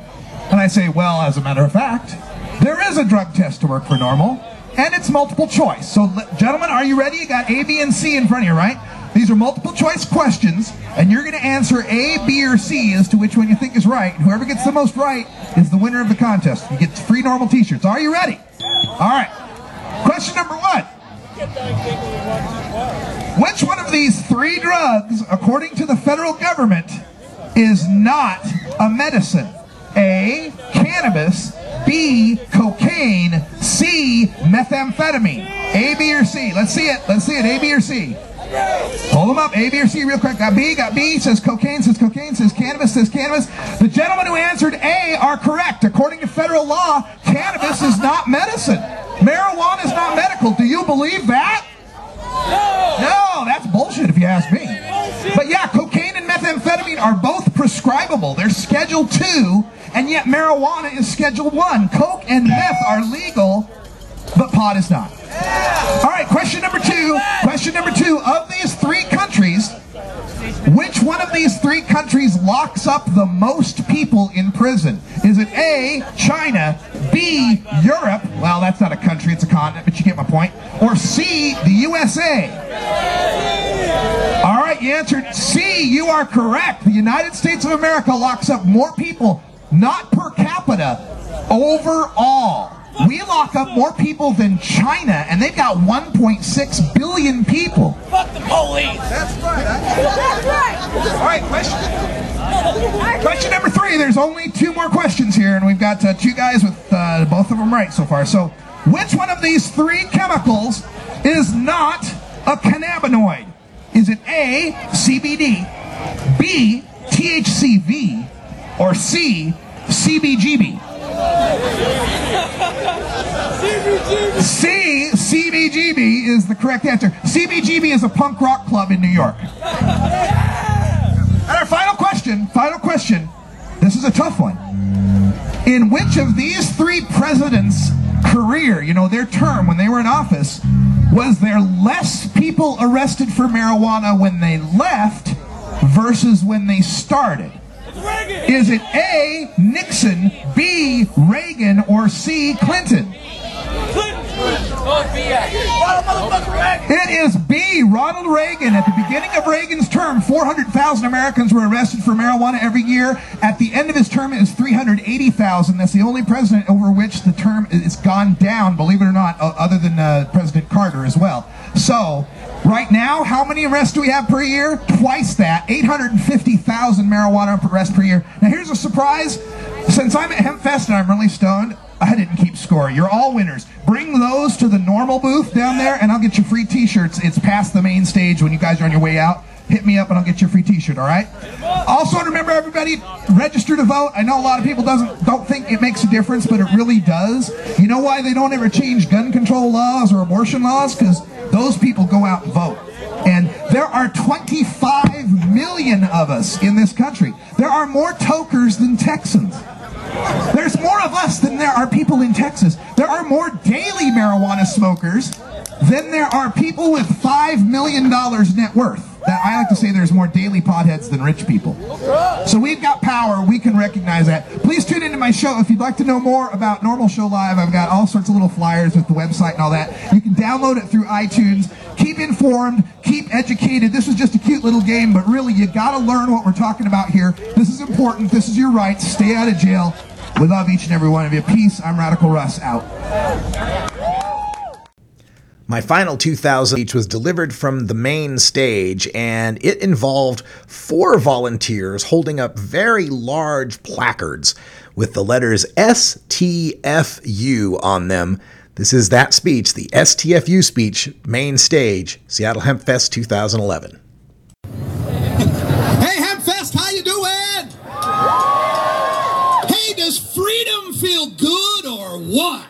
And I say, well, as a matter of fact, there is a drug test to work for NORML, and it's multiple choice. So, gentlemen, are you ready? You got A, B, and C in front of you, right? These are multiple choice questions, and you're going to answer A, B, or C as to which one you think is right. And whoever gets the most right is the winner of the contest. You get free NORML t-shirts. Are you ready? All right. Question number one. Which one of these three drugs, according to the federal government, is not a medicine? A. Cannabis. B. Cocaine. C. Methamphetamine. A, B, or C? Let's see it. Let's see it. A, B, or C? Hold them up. A, B, or C real quick. Got B, got B, says cocaine, says cocaine, says cannabis, says cannabis. The gentlemen who answered A are correct. According to federal law, cannabis is not medicine. Marijuana is not medical. Do you believe that? No, No, that's bullshit if you ask me. But yeah, cocaine methamphetamine are both prescribable. They're Schedule 2, and yet marijuana is Schedule 1. Coke and meth are legal, but pot is not. All right, question number two. Question number two. Of these three countries, which one of these three countries locks up the most people in prison? Is it A, China, B, Europe? Well, that's not a country, it's a continent, but you get my point. Or C, the USA? All right, you answered C. You are correct. The United States of America locks up more people, not per capita, overall. We lock up more people than China, and they've got 1.6 billion people. Fuck the police. That's right. That's right. All right, question. Question number three. There's only two more questions here, and we've got uh, two guys with uh, both of them right so far. So, which one of these three chemicals is not a cannabinoid? Is it A, CBD, B, THCV, or C, CBGB? C, CBGB is the correct answer. CBGB is a punk rock club in New York. And our final question, final question. This is a tough one. In which of these three presidents' career, you know, their term when they were in office, was there less people arrested for marijuana when they left versus when they started? Is it A, Nixon, B, Reagan, or C, Clinton? It is B. Ronald Reagan. At the beginning of Reagan's term, 400,000 Americans were arrested for marijuana every year. At the end of his term, it was 380,000. That's the only president over which the term is gone down, believe it or not, other than uh, President Carter as well. So, right now, how many arrests do we have per year? Twice that. 850,000 marijuana arrests per year. Now, here's a surprise. Since I'm at HempFest and I'm really stoned, I didn't keep score. You're all winners. Bring those to the NORML booth down there, and I'll get you free T-shirts. It's past the main stage when you guys are on your way out. Hit me up, and I'll get you a free T-shirt. All right. Also, remember everybody, register to vote. I know a lot of people doesn't don't think it makes a difference, but it really does. You know why they don't ever change gun control laws or abortion laws? Because those people go out and vote. And there are 25 million of us in this country. There are more tokers than Texans. There's more of us than there are people in Texas. There are more daily marijuana smokers than there are people with $5 million net worth. That I like to say there's more daily potheads than rich people. So we've got power. We can recognize that. Please tune into my show. If you'd like to know more about NORML Show Live, I've got all sorts of little flyers with the website and all that. You can download it through iTunes. Keep informed. Keep educated. This is just a cute little game, but really, you got to learn what we're talking about here. This is important. This is your right. Stay out of jail. We love each and every one of you. Peace. I'm Radical Russ. Out. My final 2000 speech was delivered from the main stage, and it involved four volunteers holding up very large placards with the letters STFU on them. This is that speech, the STFU speech, main stage, Seattle Hemp Fest 2011. Hey, Hempfest, how you doing? Hey, does freedom feel good or what?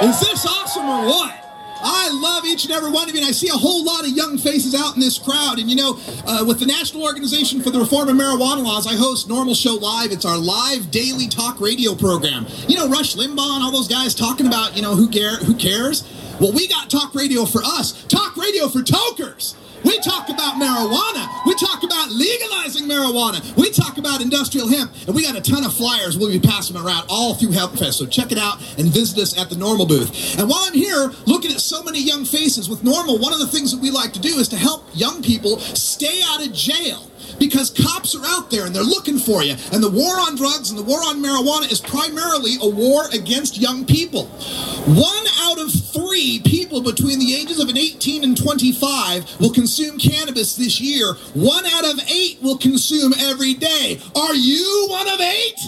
Is this awesome or what? I love each and every one of you, and I see a whole lot of young faces out in this crowd. And you know, uh, with the National Organization for the Reform of Marijuana Laws, I host NORML Show Live. It's our live daily talk radio program. You know, Rush Limbaugh and all those guys talking about, you know, who care, who cares? Well, we got talk radio for us. Talk radio for tokers. We talk about marijuana. We talk about legalizing marijuana. We talk about industrial hemp. And we got a ton of flyers we'll be passing around all through HempFest. So check it out and visit us at the NORML booth. And while I'm here looking at so many young faces with NORML, one of the things that we like to do is to help young people stay out of jail because cops are out there and they're looking for you. And the war on drugs and the war on marijuana is primarily a war against young people. One out of three people between the ages of 18 and 25 will consume cannabis this year. One out of eight will consume every day. Are you one of eight?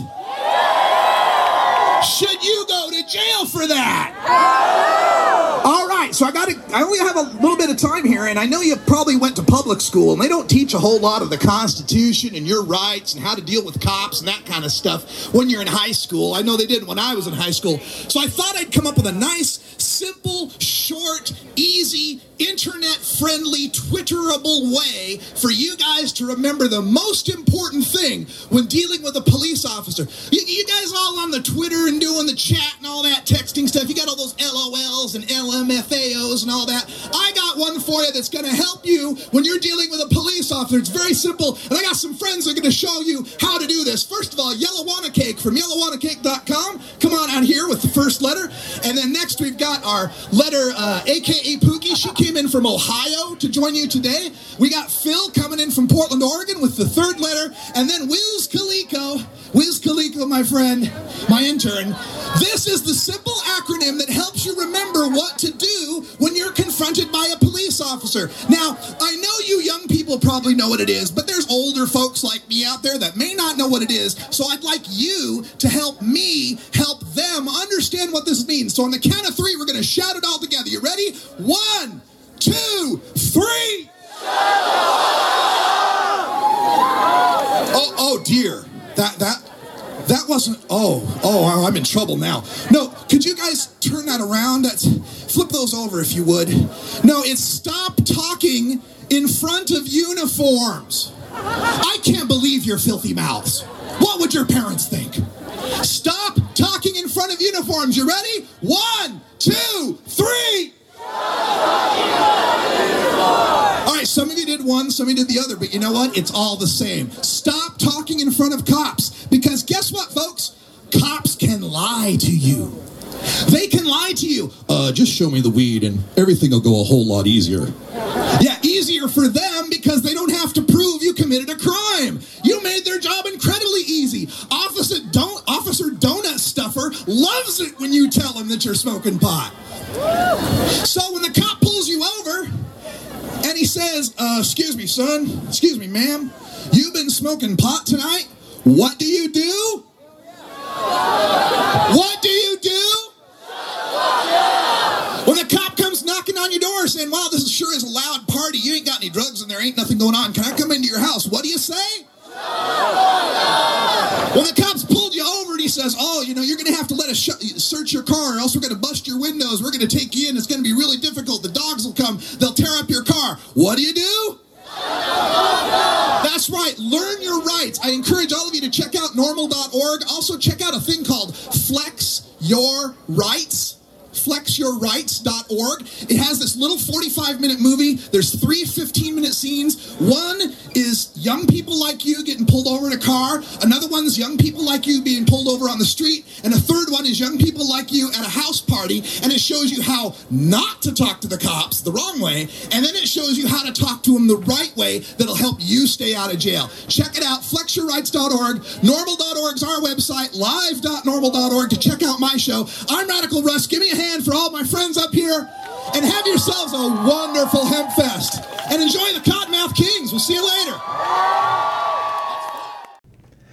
Should you go to jail for that? All right, so I got I only have a little bit of time here, and I know you probably went to public school, and they don't teach a whole lot of the Constitution and your rights and how to deal with cops and that kind of stuff when you're in high school. I know they didn't when I was in high school. So I thought I'd come up with a nice, simple, short, easy, internet-friendly, Twitterable way for you guys to remember the most important thing when dealing with a police officer. You, you guys all on the Twitter and doing the chat and all that texting stuff. You got all those LOLs and LMFAOs and all that. I got one for you that's going to help you when you're dealing with a police officer. It's very simple, and I got some friends that are going to show you how to do this. First of all, Yellowwanna Cake from YellowwannaCake.com. Come on out here with the first letter, and then next we've got our letter, uh, AKA Pookie. She came in from Ohio to join you today. We got Phil coming in from Portland, Oregon with the third letter, and then Wiz Kaliko. Wiz Kaliko, my friend, my intern. This is the simple acronym that helps you remember what to do when you're confronted by a police officer. Now, I know you young people probably know what it is, but there's older folks like me out there that may not know what it is. So I'd like you to help me help them understand what this means. So on the count of three, we're going to shout it all together. You ready? One, Oh, oh dear. That that that wasn't. Oh, oh, I'm in trouble now. No, could you guys turn that around? That's flip those over if you would. No, it's stop talking in front of uniforms. I can't believe your filthy mouths. What would your parents think? Stop talking in front of uniforms. You ready? One, two, three. All right, some of you did one, some of you did the other, but you know what? It's all the same. Stop talking in front of cops because guess what, folks? Cops can lie to you. They can lie to you. Uh, just show me the weed and everything will go a whole lot easier. Yeah, easier for them because they don't have to prove you committed a crime. You made their job incredibly easy. Officer don't Officer Donut Stuffer loves it when you tell him that you're smoking pot. So when the cop pulls you over and he says, uh, "Excuse me, son. Excuse me, ma'am. You've been smoking pot tonight. What do you do? What do you do?" When the cop comes knocking on your door saying, wow, this sure is a loud party. You ain't got any drugs and there ain't nothing going on. Can I come into your house? What do you say? When the cops pulled you over and he says, oh, you know, you're going to have to let us sh- search your car or else we're going to bust your windows. We're going to take you in. It's going to be really difficult. The dogs will come. They'll tear up your car. What do you do? That's right. Learn your rights. I encourage all of you to check out norml.org. Also, check out a thing called Flex Your Rights flexyourrights.org. It has this little 45 minute movie. There's three 15 minute scenes. One is young people like you getting pulled over in a car. Another one's young people like you being pulled over on the street. And a third one is young people like you at a house party. And it shows you how not to talk to the cops the wrong way. And then it shows you how to talk to them the right way that'll help you stay out of jail. Check it out, flexyourrights.org. Norml.org is our website, live.norml.org to check out my show. I'm Radical Russ. Give me a hand for all my friends up here. And have yourselves a wonderful hemp fest. And enjoy the Cottonmouth Kings. We'll see you later.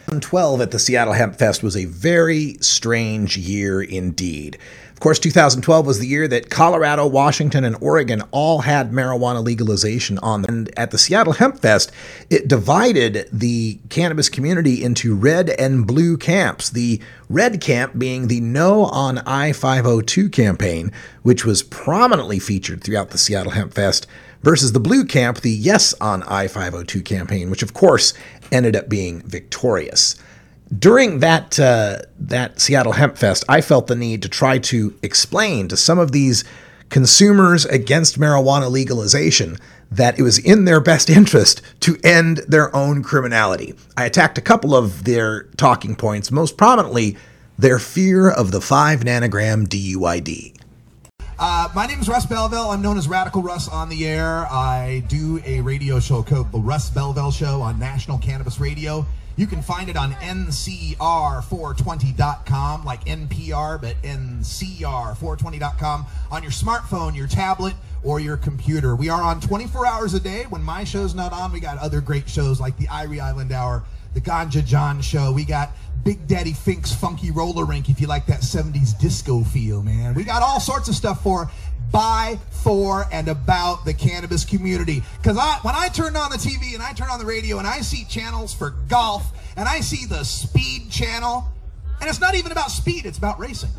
2012 at the Seattle Hemp Fest was a very strange year indeed. Of course, 2012 was the year that Colorado, Washington, and Oregon all had marijuana legalization on them. And at the Seattle Hemp Fest, it divided the cannabis community into red and blue camps. The red camp being the No on I 502 campaign, which was prominently featured throughout the Seattle Hemp Fest, versus the blue camp, the Yes on I 502 campaign, which of course ended up being victorious during that uh, that Seattle Hemp Fest, I felt the need to try to explain to some of these consumers against marijuana legalization that it was in their best interest to end their own criminality. I attacked a couple of their talking points, most prominently their fear of the 5 nanogram DUID. Uh, my name is Russ Belville. I'm known as Radical Russ on the air. I do a radio show called The Russ Belville Show on National Cannabis Radio. You can find it on ncr420.com, like NPR, but ncr420.com on your smartphone, your tablet, or your computer. We are on 24 hours a day. When my show's not on, we got other great shows like the Irie Island Hour, the Ganja John Show. We got Big Daddy Fink's Funky Roller Rink if you like that 70s disco feel, man. We got all sorts of stuff for by, for, and about the cannabis community. Because I, when I turn on the TV and I turn on the radio and I see channels for golf and I see the speed channel, and it's not even about speed, it's about racing.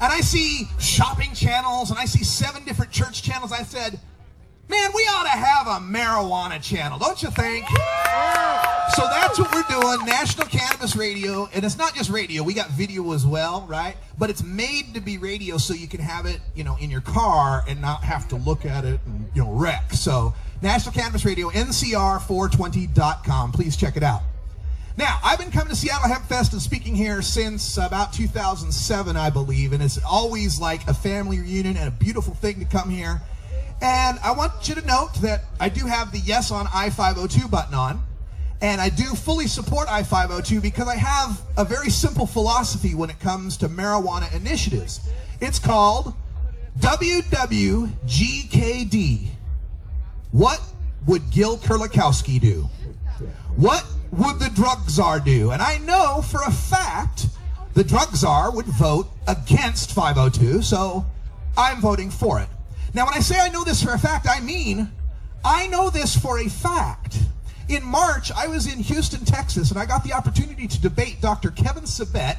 And I see shopping channels and I see seven different church channels. I said, Man, we ought to have a marijuana channel, don't you think? So that's what we're doing, National Cannabis Radio, and it's not just radio. We got video as well, right? But it's made to be radio so you can have it, you know, in your car and not have to look at it and, you know, wreck. So, National Cannabis Radio, NCR420.com. Please check it out. Now, I've been coming to Seattle Hemp Fest and speaking here since about 2007, I believe, and it's always like a family reunion and a beautiful thing to come here. And I want you to note that I do have the Yes on I 502 button on. And I do fully support I 502 because I have a very simple philosophy when it comes to marijuana initiatives. It's called WWGKD. What would Gil Kerlikowske do? What would the drug czar do? And I know for a fact the drug czar would vote against 502, so I'm voting for it. Now, when I say I know this for a fact, I mean I know this for a fact. In March, I was in Houston, Texas, and I got the opportunity to debate Dr. Kevin Sabet.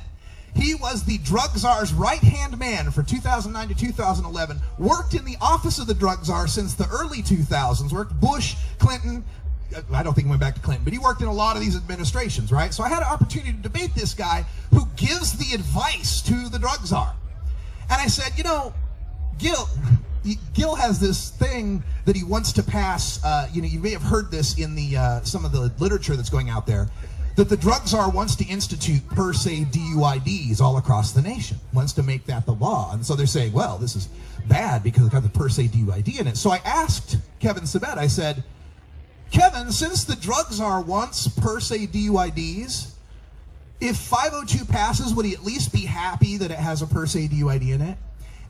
He was the drug czar's right hand man for 2009 to 2011, worked in the office of the drug czar since the early 2000s, worked Bush, Clinton. Uh, I don't think he went back to Clinton, but he worked in a lot of these administrations, right? So I had an opportunity to debate this guy who gives the advice to the drug czar. And I said, you know, Gil, Gil has this thing that he wants to pass. Uh, you know, you may have heard this in the uh, some of the literature that's going out there. that the drug czar wants to institute per se DUIDs all across the nation, wants to make that the law. And so they're saying, well, this is bad because it's got the per se DUID in it. So I asked Kevin Sabet, I said, Kevin, since the drug czar wants per se DUIDs, if 502 passes, would he at least be happy that it has a per se DUID in it?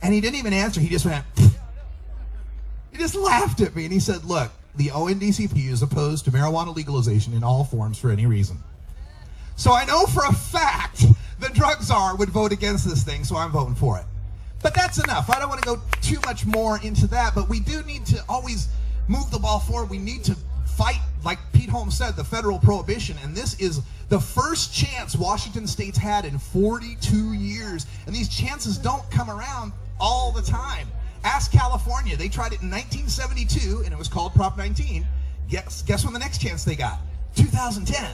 And he didn't even answer. He just went, he just laughed at me and he said, look, the ONDCP is opposed to marijuana legalization in all forms for any reason. So I know for a fact the drug czar would vote against this thing, so I'm voting for it. But that's enough. I don't want to go too much more into that, but we do need to always move the ball forward. We need to fight, like Pete Holmes said, the federal prohibition. And this is the first chance Washington State's had in 42 years. And these chances don't come around all the time. Ask California. They tried it in 1972, and it was called Prop 19. Guess, guess when the next chance they got? 2010.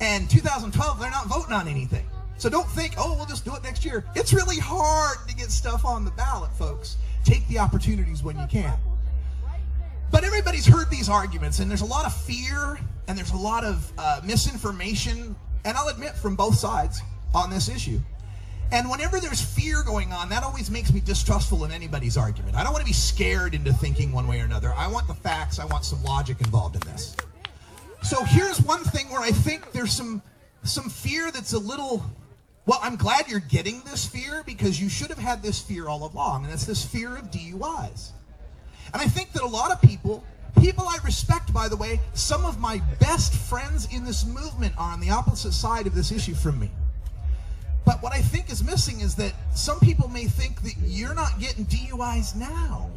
And 2012, they're not voting on anything. So don't think, oh, we'll just do it next year. It's really hard to get stuff on the ballot, folks. Take the opportunities when you can. But everybody's heard these arguments, and there's a lot of fear and there's a lot of uh, misinformation, and I'll admit from both sides on this issue. And whenever there's fear going on, that always makes me distrustful in anybody's argument. I don't want to be scared into thinking one way or another. I want the facts, I want some logic involved in this. So here's one thing where I think there's some some fear that's a little well, I'm glad you're getting this fear because you should have had this fear all along, and it's this fear of DUIs. And I think that a lot of people, people I respect, by the way, some of my best friends in this movement are on the opposite side of this issue from me. But what I think is missing is that some people may think that you're not getting DUIs now.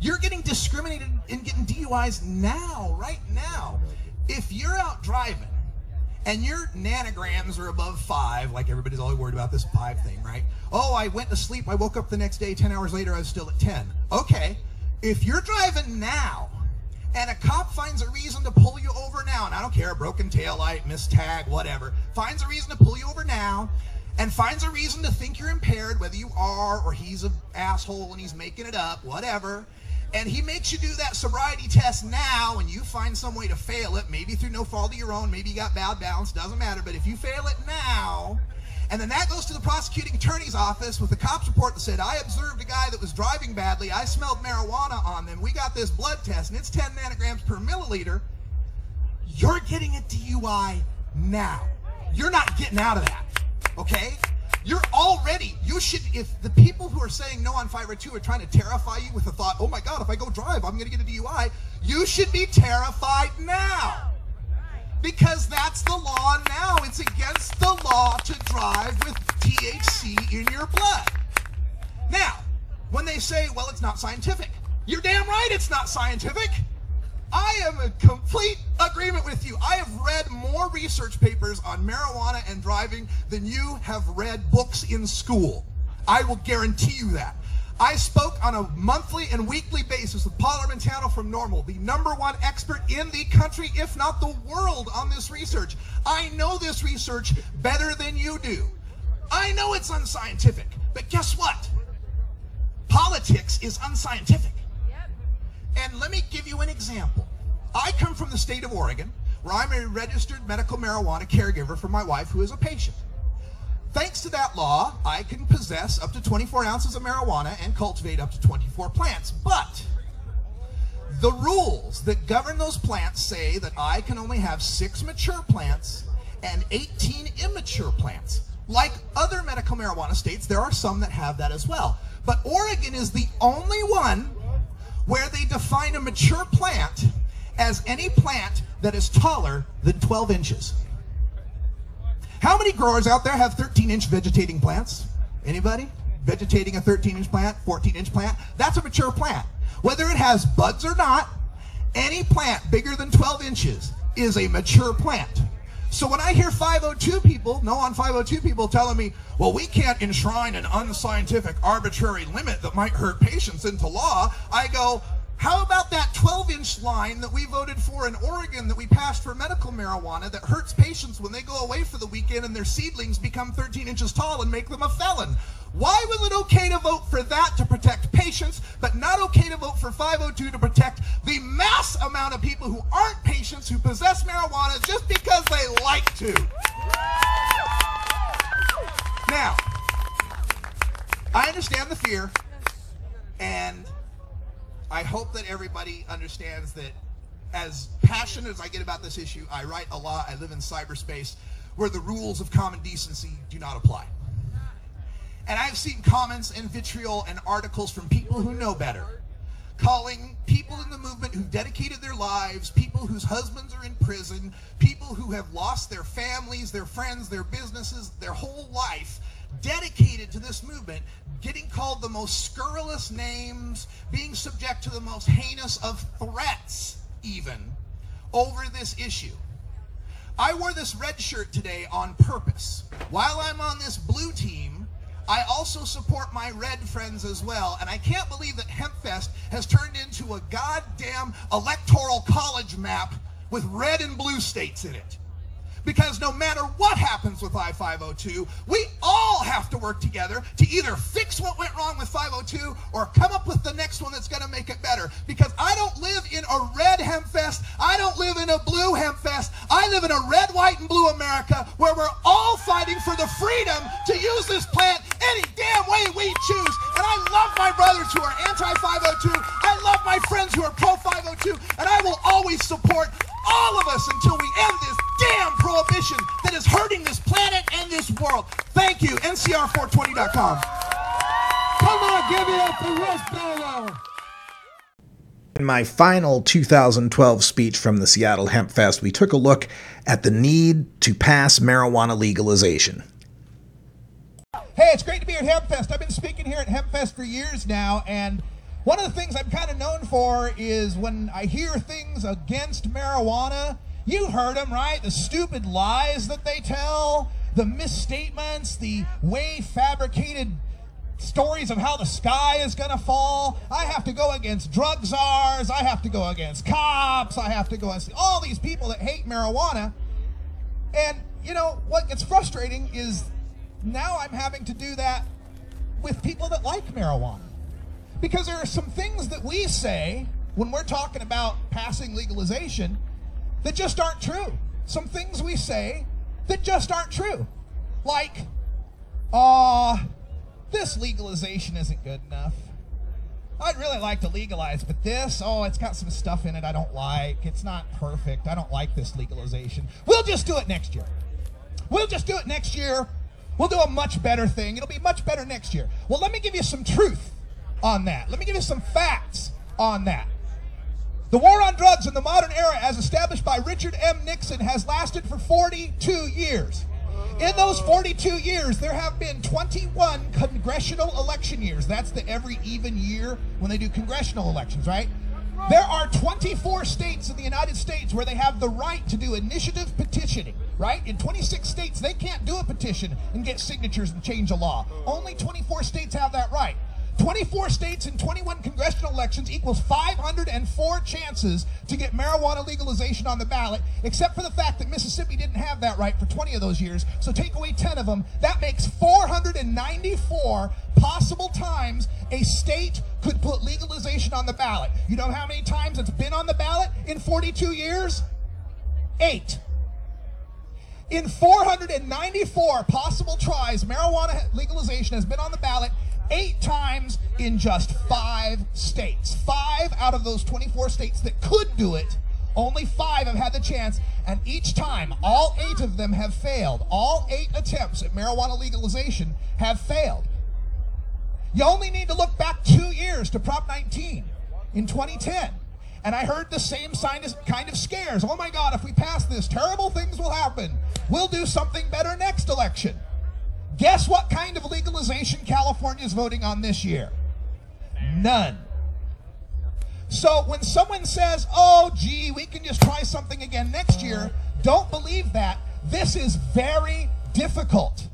You're getting discriminated in getting DUIs now, right now. If you're out driving and your nanograms are above five, like everybody's always worried about this five thing, right? Oh, I went to sleep, I woke up the next day, 10 hours later, I was still at 10. Okay, if you're driving now and a cop finds a reason to pull you over now, and I don't care, broken tail light, missed tag, whatever, finds a reason to pull you over now, and finds a reason to think you're impaired, whether you are or he's an asshole and he's making it up, whatever, and he makes you do that sobriety test now and you find some way to fail it, maybe through no fault of your own, maybe you got bad balance, doesn't matter, but if you fail it now, and then that goes to the prosecuting attorney's office with a cop's report that said, I observed a guy that was driving badly. I smelled marijuana on them. We got this blood test, and it's 10 nanograms per milliliter. You're getting a DUI now. You're not getting out of that. Okay? You're already, you should, if the people who are saying no on 502 are trying to terrify you with the thought, oh my God, if I go drive, I'm going to get a DUI, you should be terrified now because that's the law now. It's against the law to drive with THC in your blood. Now, when they say, well, it's not scientific, you're damn right it's not scientific. I am in complete agreement with you. I have read more research papers on marijuana and driving than you have read books in school. I will guarantee you that. I spoke on a monthly and weekly basis with Paul Armentano from NORML, the number one expert in the country, if not the world, on this research. I know this research better than you do. I know it's unscientific, but guess what? Politics is unscientific. And let me give you an example. I come from the state of Oregon, where I'm a registered medical marijuana caregiver for my wife who is a patient. Thanks to that law, I can possess up to 24 ounces of marijuana and cultivate up to 24 plants. But the rules that govern those plants say that I can only have six mature plants and 18 immature plants. Like other medical marijuana states, there are some that have that as well. But Oregon is the only one where they define a mature plant as any plant that is taller than 12 inches. How many growers out there have 13 inch vegetating plants? Anybody? Vegetating a 13 inch plant, 14 inch plant? That's a mature plant. Whether it has buds or not, any plant bigger than 12 inches is a mature plant. So when I hear 502 people, no on 502 people telling me, well, we can't enshrine an unscientific arbitrary limit that might hurt patients into law, I go, How about that 12 inch line that we voted for in Oregon that we passed for medical marijuana that hurts patients when they go away for the weekend and their seedlings become 13 inches tall and make them a felon? Why was it okay to vote for that to protect patients, but not okay to vote for 502 to protect the mass amount of people who aren't patients who possess marijuana just because they like to? Now, I understand the fear, and I hope that everybody understands that as passionate as I get about this issue, I write a lot, I live in cyberspace where the rules of common decency do not apply. And I've seen comments and vitriol and articles from people who know better, calling people in the movement who've dedicated their lives, people whose husbands are in prison, people who have lost their families, their friends, their businesses, their whole life, dedicated to this movement, getting called the most scurrilous names, being subject to the most heinous of threats, even over this issue. I wore this red shirt today on purpose. While I'm on this blue team, I also support my red friends as well, and I can't believe that HempFest has turned into a goddamn electoral college map with red and blue states in it. Because no matter what happens with I-502, we all have to work together to either fix what went wrong with 502 or come up with the next one that's going to make it better. Because I don't live in a red hempfest. I don't live in a blue hempfest. I live in a red, white, and blue America where we're all fighting for the freedom to use this plant any damn way we choose. And I love my brothers who are anti-502. I love my friends who are pro-502. And I will always support all of us until we end this damn prohibition that is hurting this planet and this world. Thank you, NCR420.com. Come on, give it up for Russ Bellow. In my final 2012 speech from the Seattle Hemp Fest, we took a look at the need to pass marijuana legalization. Hey, it's great to be at HempFest. I've been speaking here at HempFest for years now, and one of the things I'm kind of known for is when I hear things against marijuana, you heard them, right? The stupid lies that they tell, the misstatements, the way fabricated stories of how the sky is going to fall. I have to go against drug czars. I have to go against cops. I have to go against all these people that hate marijuana. And, you know, what gets frustrating is now I'm having to do that with people that like marijuana. Because there are some things that we say when we're talking about passing legalization that just aren't true. Some things we say that just aren't true. Like, uh, this legalization isn't good enough. I'd really like to legalize, but this, oh, it's got some stuff in it I don't like. It's not perfect. I don't like this legalization. We'll just do it next year. We'll just do it next year. We'll do a much better thing. It'll be much better next year. Well, let me give you some truth on that. Let me give you some facts on that. The war on drugs in the modern era, as established by Richard M. Nixon, has lasted for 42 years. In those 42 years, there have been 21 congressional election years. That's the every even year when they do congressional elections, right? There are 24 states in the United States where they have the right to do initiative petitioning, right? In 26 states, they can't do a petition and get signatures and change a law. Only 24 states have that right. 24 states and 21 congressional elections equals 504 chances to get marijuana legalization on the ballot, except for the fact that Mississippi didn't have that right for 20 of those years. So take away 10 of them. That makes 494 possible times a state could put legalization on the ballot. You know how many times it's been on the ballot in 42 years? Eight. In 494 possible tries, marijuana legalization has been on the ballot eight times in just five states. Five out of those 24 states that could do it, only five have had the chance, and each time, all eight of them have failed. All eight attempts at marijuana legalization have failed. You only need to look back two years to Prop 19 in 2010. And I heard the same kind of scares. Oh my God, if we pass this, terrible things will happen. We'll do something better next election. Guess what kind of legalization California is voting on this year? None. So when someone says, oh, gee, we can just try something again next year, don't believe that. This is very difficult.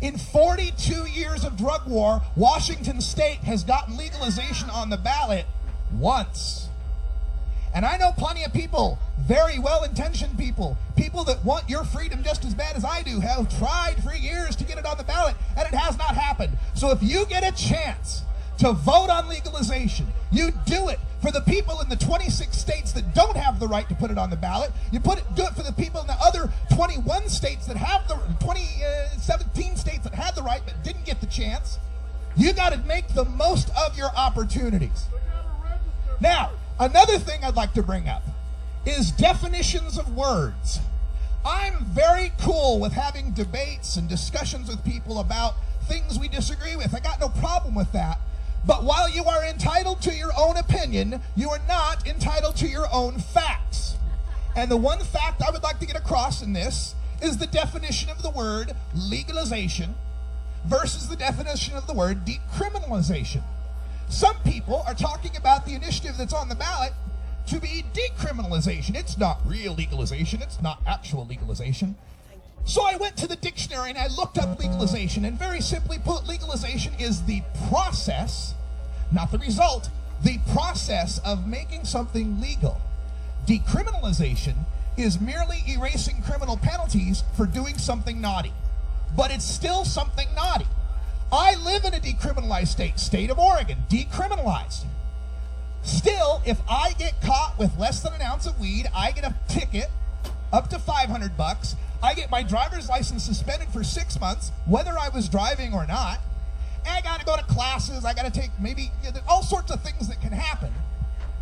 In 42 years of drug war, Washington state has gotten legalization on the ballot once. And I know plenty of people, very well intentioned people, people that want your freedom just as bad as I do, have tried for years to get it on the ballot, and it has not happened. So if you get a chance to vote on legalization, you do it for the people in the 26 states that don't have the right to put it on the ballot. You put it, do it for the people in the other 21 states that have the 20, uh, 17 states that had the right but didn't get the chance. You got to make the most of your opportunities. Now, another thing I'd like to bring up is definitions of words. I'm very cool with having debates and discussions with people about things we disagree with. I got no problem with that. But while you are entitled to your own opinion, you are not entitled to your own facts. And the one fact I would like to get across in this is the definition of the word legalization versus the definition of the word decriminalization. Some people are talking about the initiative that's on the ballot to be decriminalization. It's not real legalization, it's not actual legalization. So I went to the dictionary and I looked up legalization, and very simply put, legalization is the process, not the result, the process of making something legal. Decriminalization is merely erasing criminal penalties for doing something naughty, but it's still something naughty. I live in a decriminalized state, state of Oregon, decriminalized. Still, if I get caught with less than an ounce of weed, I get a ticket up to 500 bucks. I get my driver's license suspended for six months, whether I was driving or not. I got to go to classes. I got to take maybe you know, all sorts of things that can happen,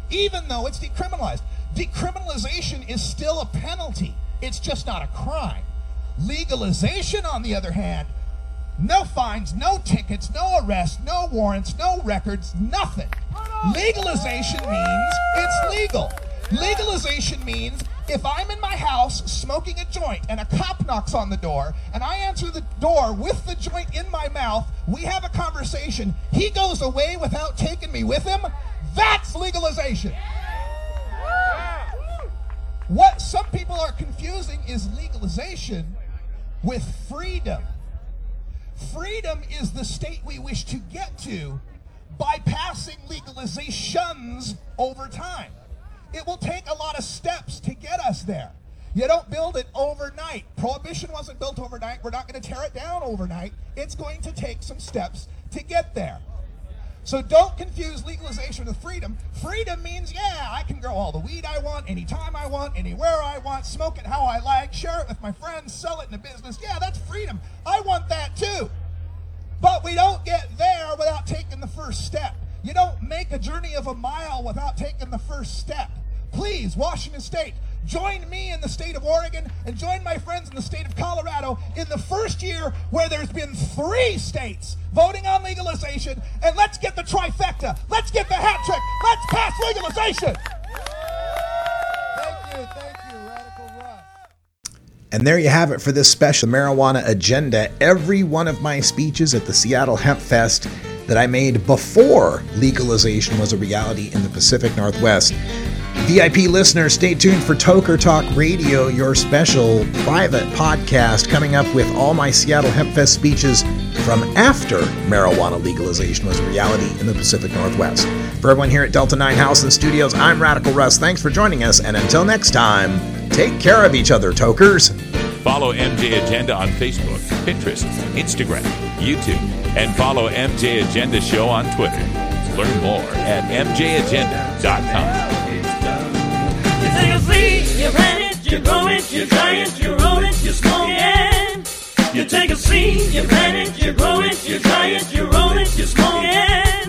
even though it's decriminalized. Decriminalization is still a penalty, it's just not a crime. Legalization, on the other hand, no fines, no tickets, no arrests, no warrants, no records, nothing. Legalization means it's legal. Legalization means if I'm in my house smoking a joint and a cop knocks on the door and I answer the door with the joint in my mouth, we have a conversation, he goes away without taking me with him, that's legalization. What some people are confusing is legalization with freedom. Freedom is the state we wish to get to by passing legalizations over time. It will take a lot of steps to get us there. You don't build it overnight. Prohibition wasn't built overnight. We're not going to tear it down overnight. It's going to take some steps to get there. So don't confuse legalization with freedom. Freedom means, yeah, I can grow all the weed I want, anytime I want, anywhere I want, smoke it how I like, share it with my friends, sell it in a business. Yeah, that's freedom. I want that too. But we don't get there without taking the first step. You don't make a journey of a mile without taking the first step. Please, Washington State, join me in the state of Oregon and join my friends in the state of Colorado in the first year where there's been three states voting on legalization. And let's get the trifecta. Let's get the hat trick. Let's pass legalization. Thank you, thank you, Radical Russ. And there you have it for this special marijuana agenda. Every one of my speeches at the Seattle Hempfest that I made before legalization was a reality in the Pacific Northwest. VIP listeners, stay tuned for Toker Talk Radio, your special private podcast coming up with all my Seattle Hempfest speeches from after marijuana legalization was a reality in the Pacific Northwest. For everyone here at Delta 9 House and Studios, I'm Radical Russ. Thanks for joining us, and until next time, take care of each other, Tokers. Follow MJ Agenda on Facebook, Pinterest, Instagram, YouTube, and follow MJ Agenda Show on Twitter. Learn more at mjagenda.com free. You run it, you grow it, you try it, you roll it, you smoke it. You take a seat, you run it, you grow it, you try it, you roll it, you smoke it.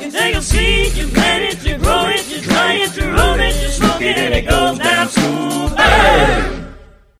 You take a seat, you plant it, you grow it, you try it, you roll it, you smoke it, and it goes down smooth. Hey!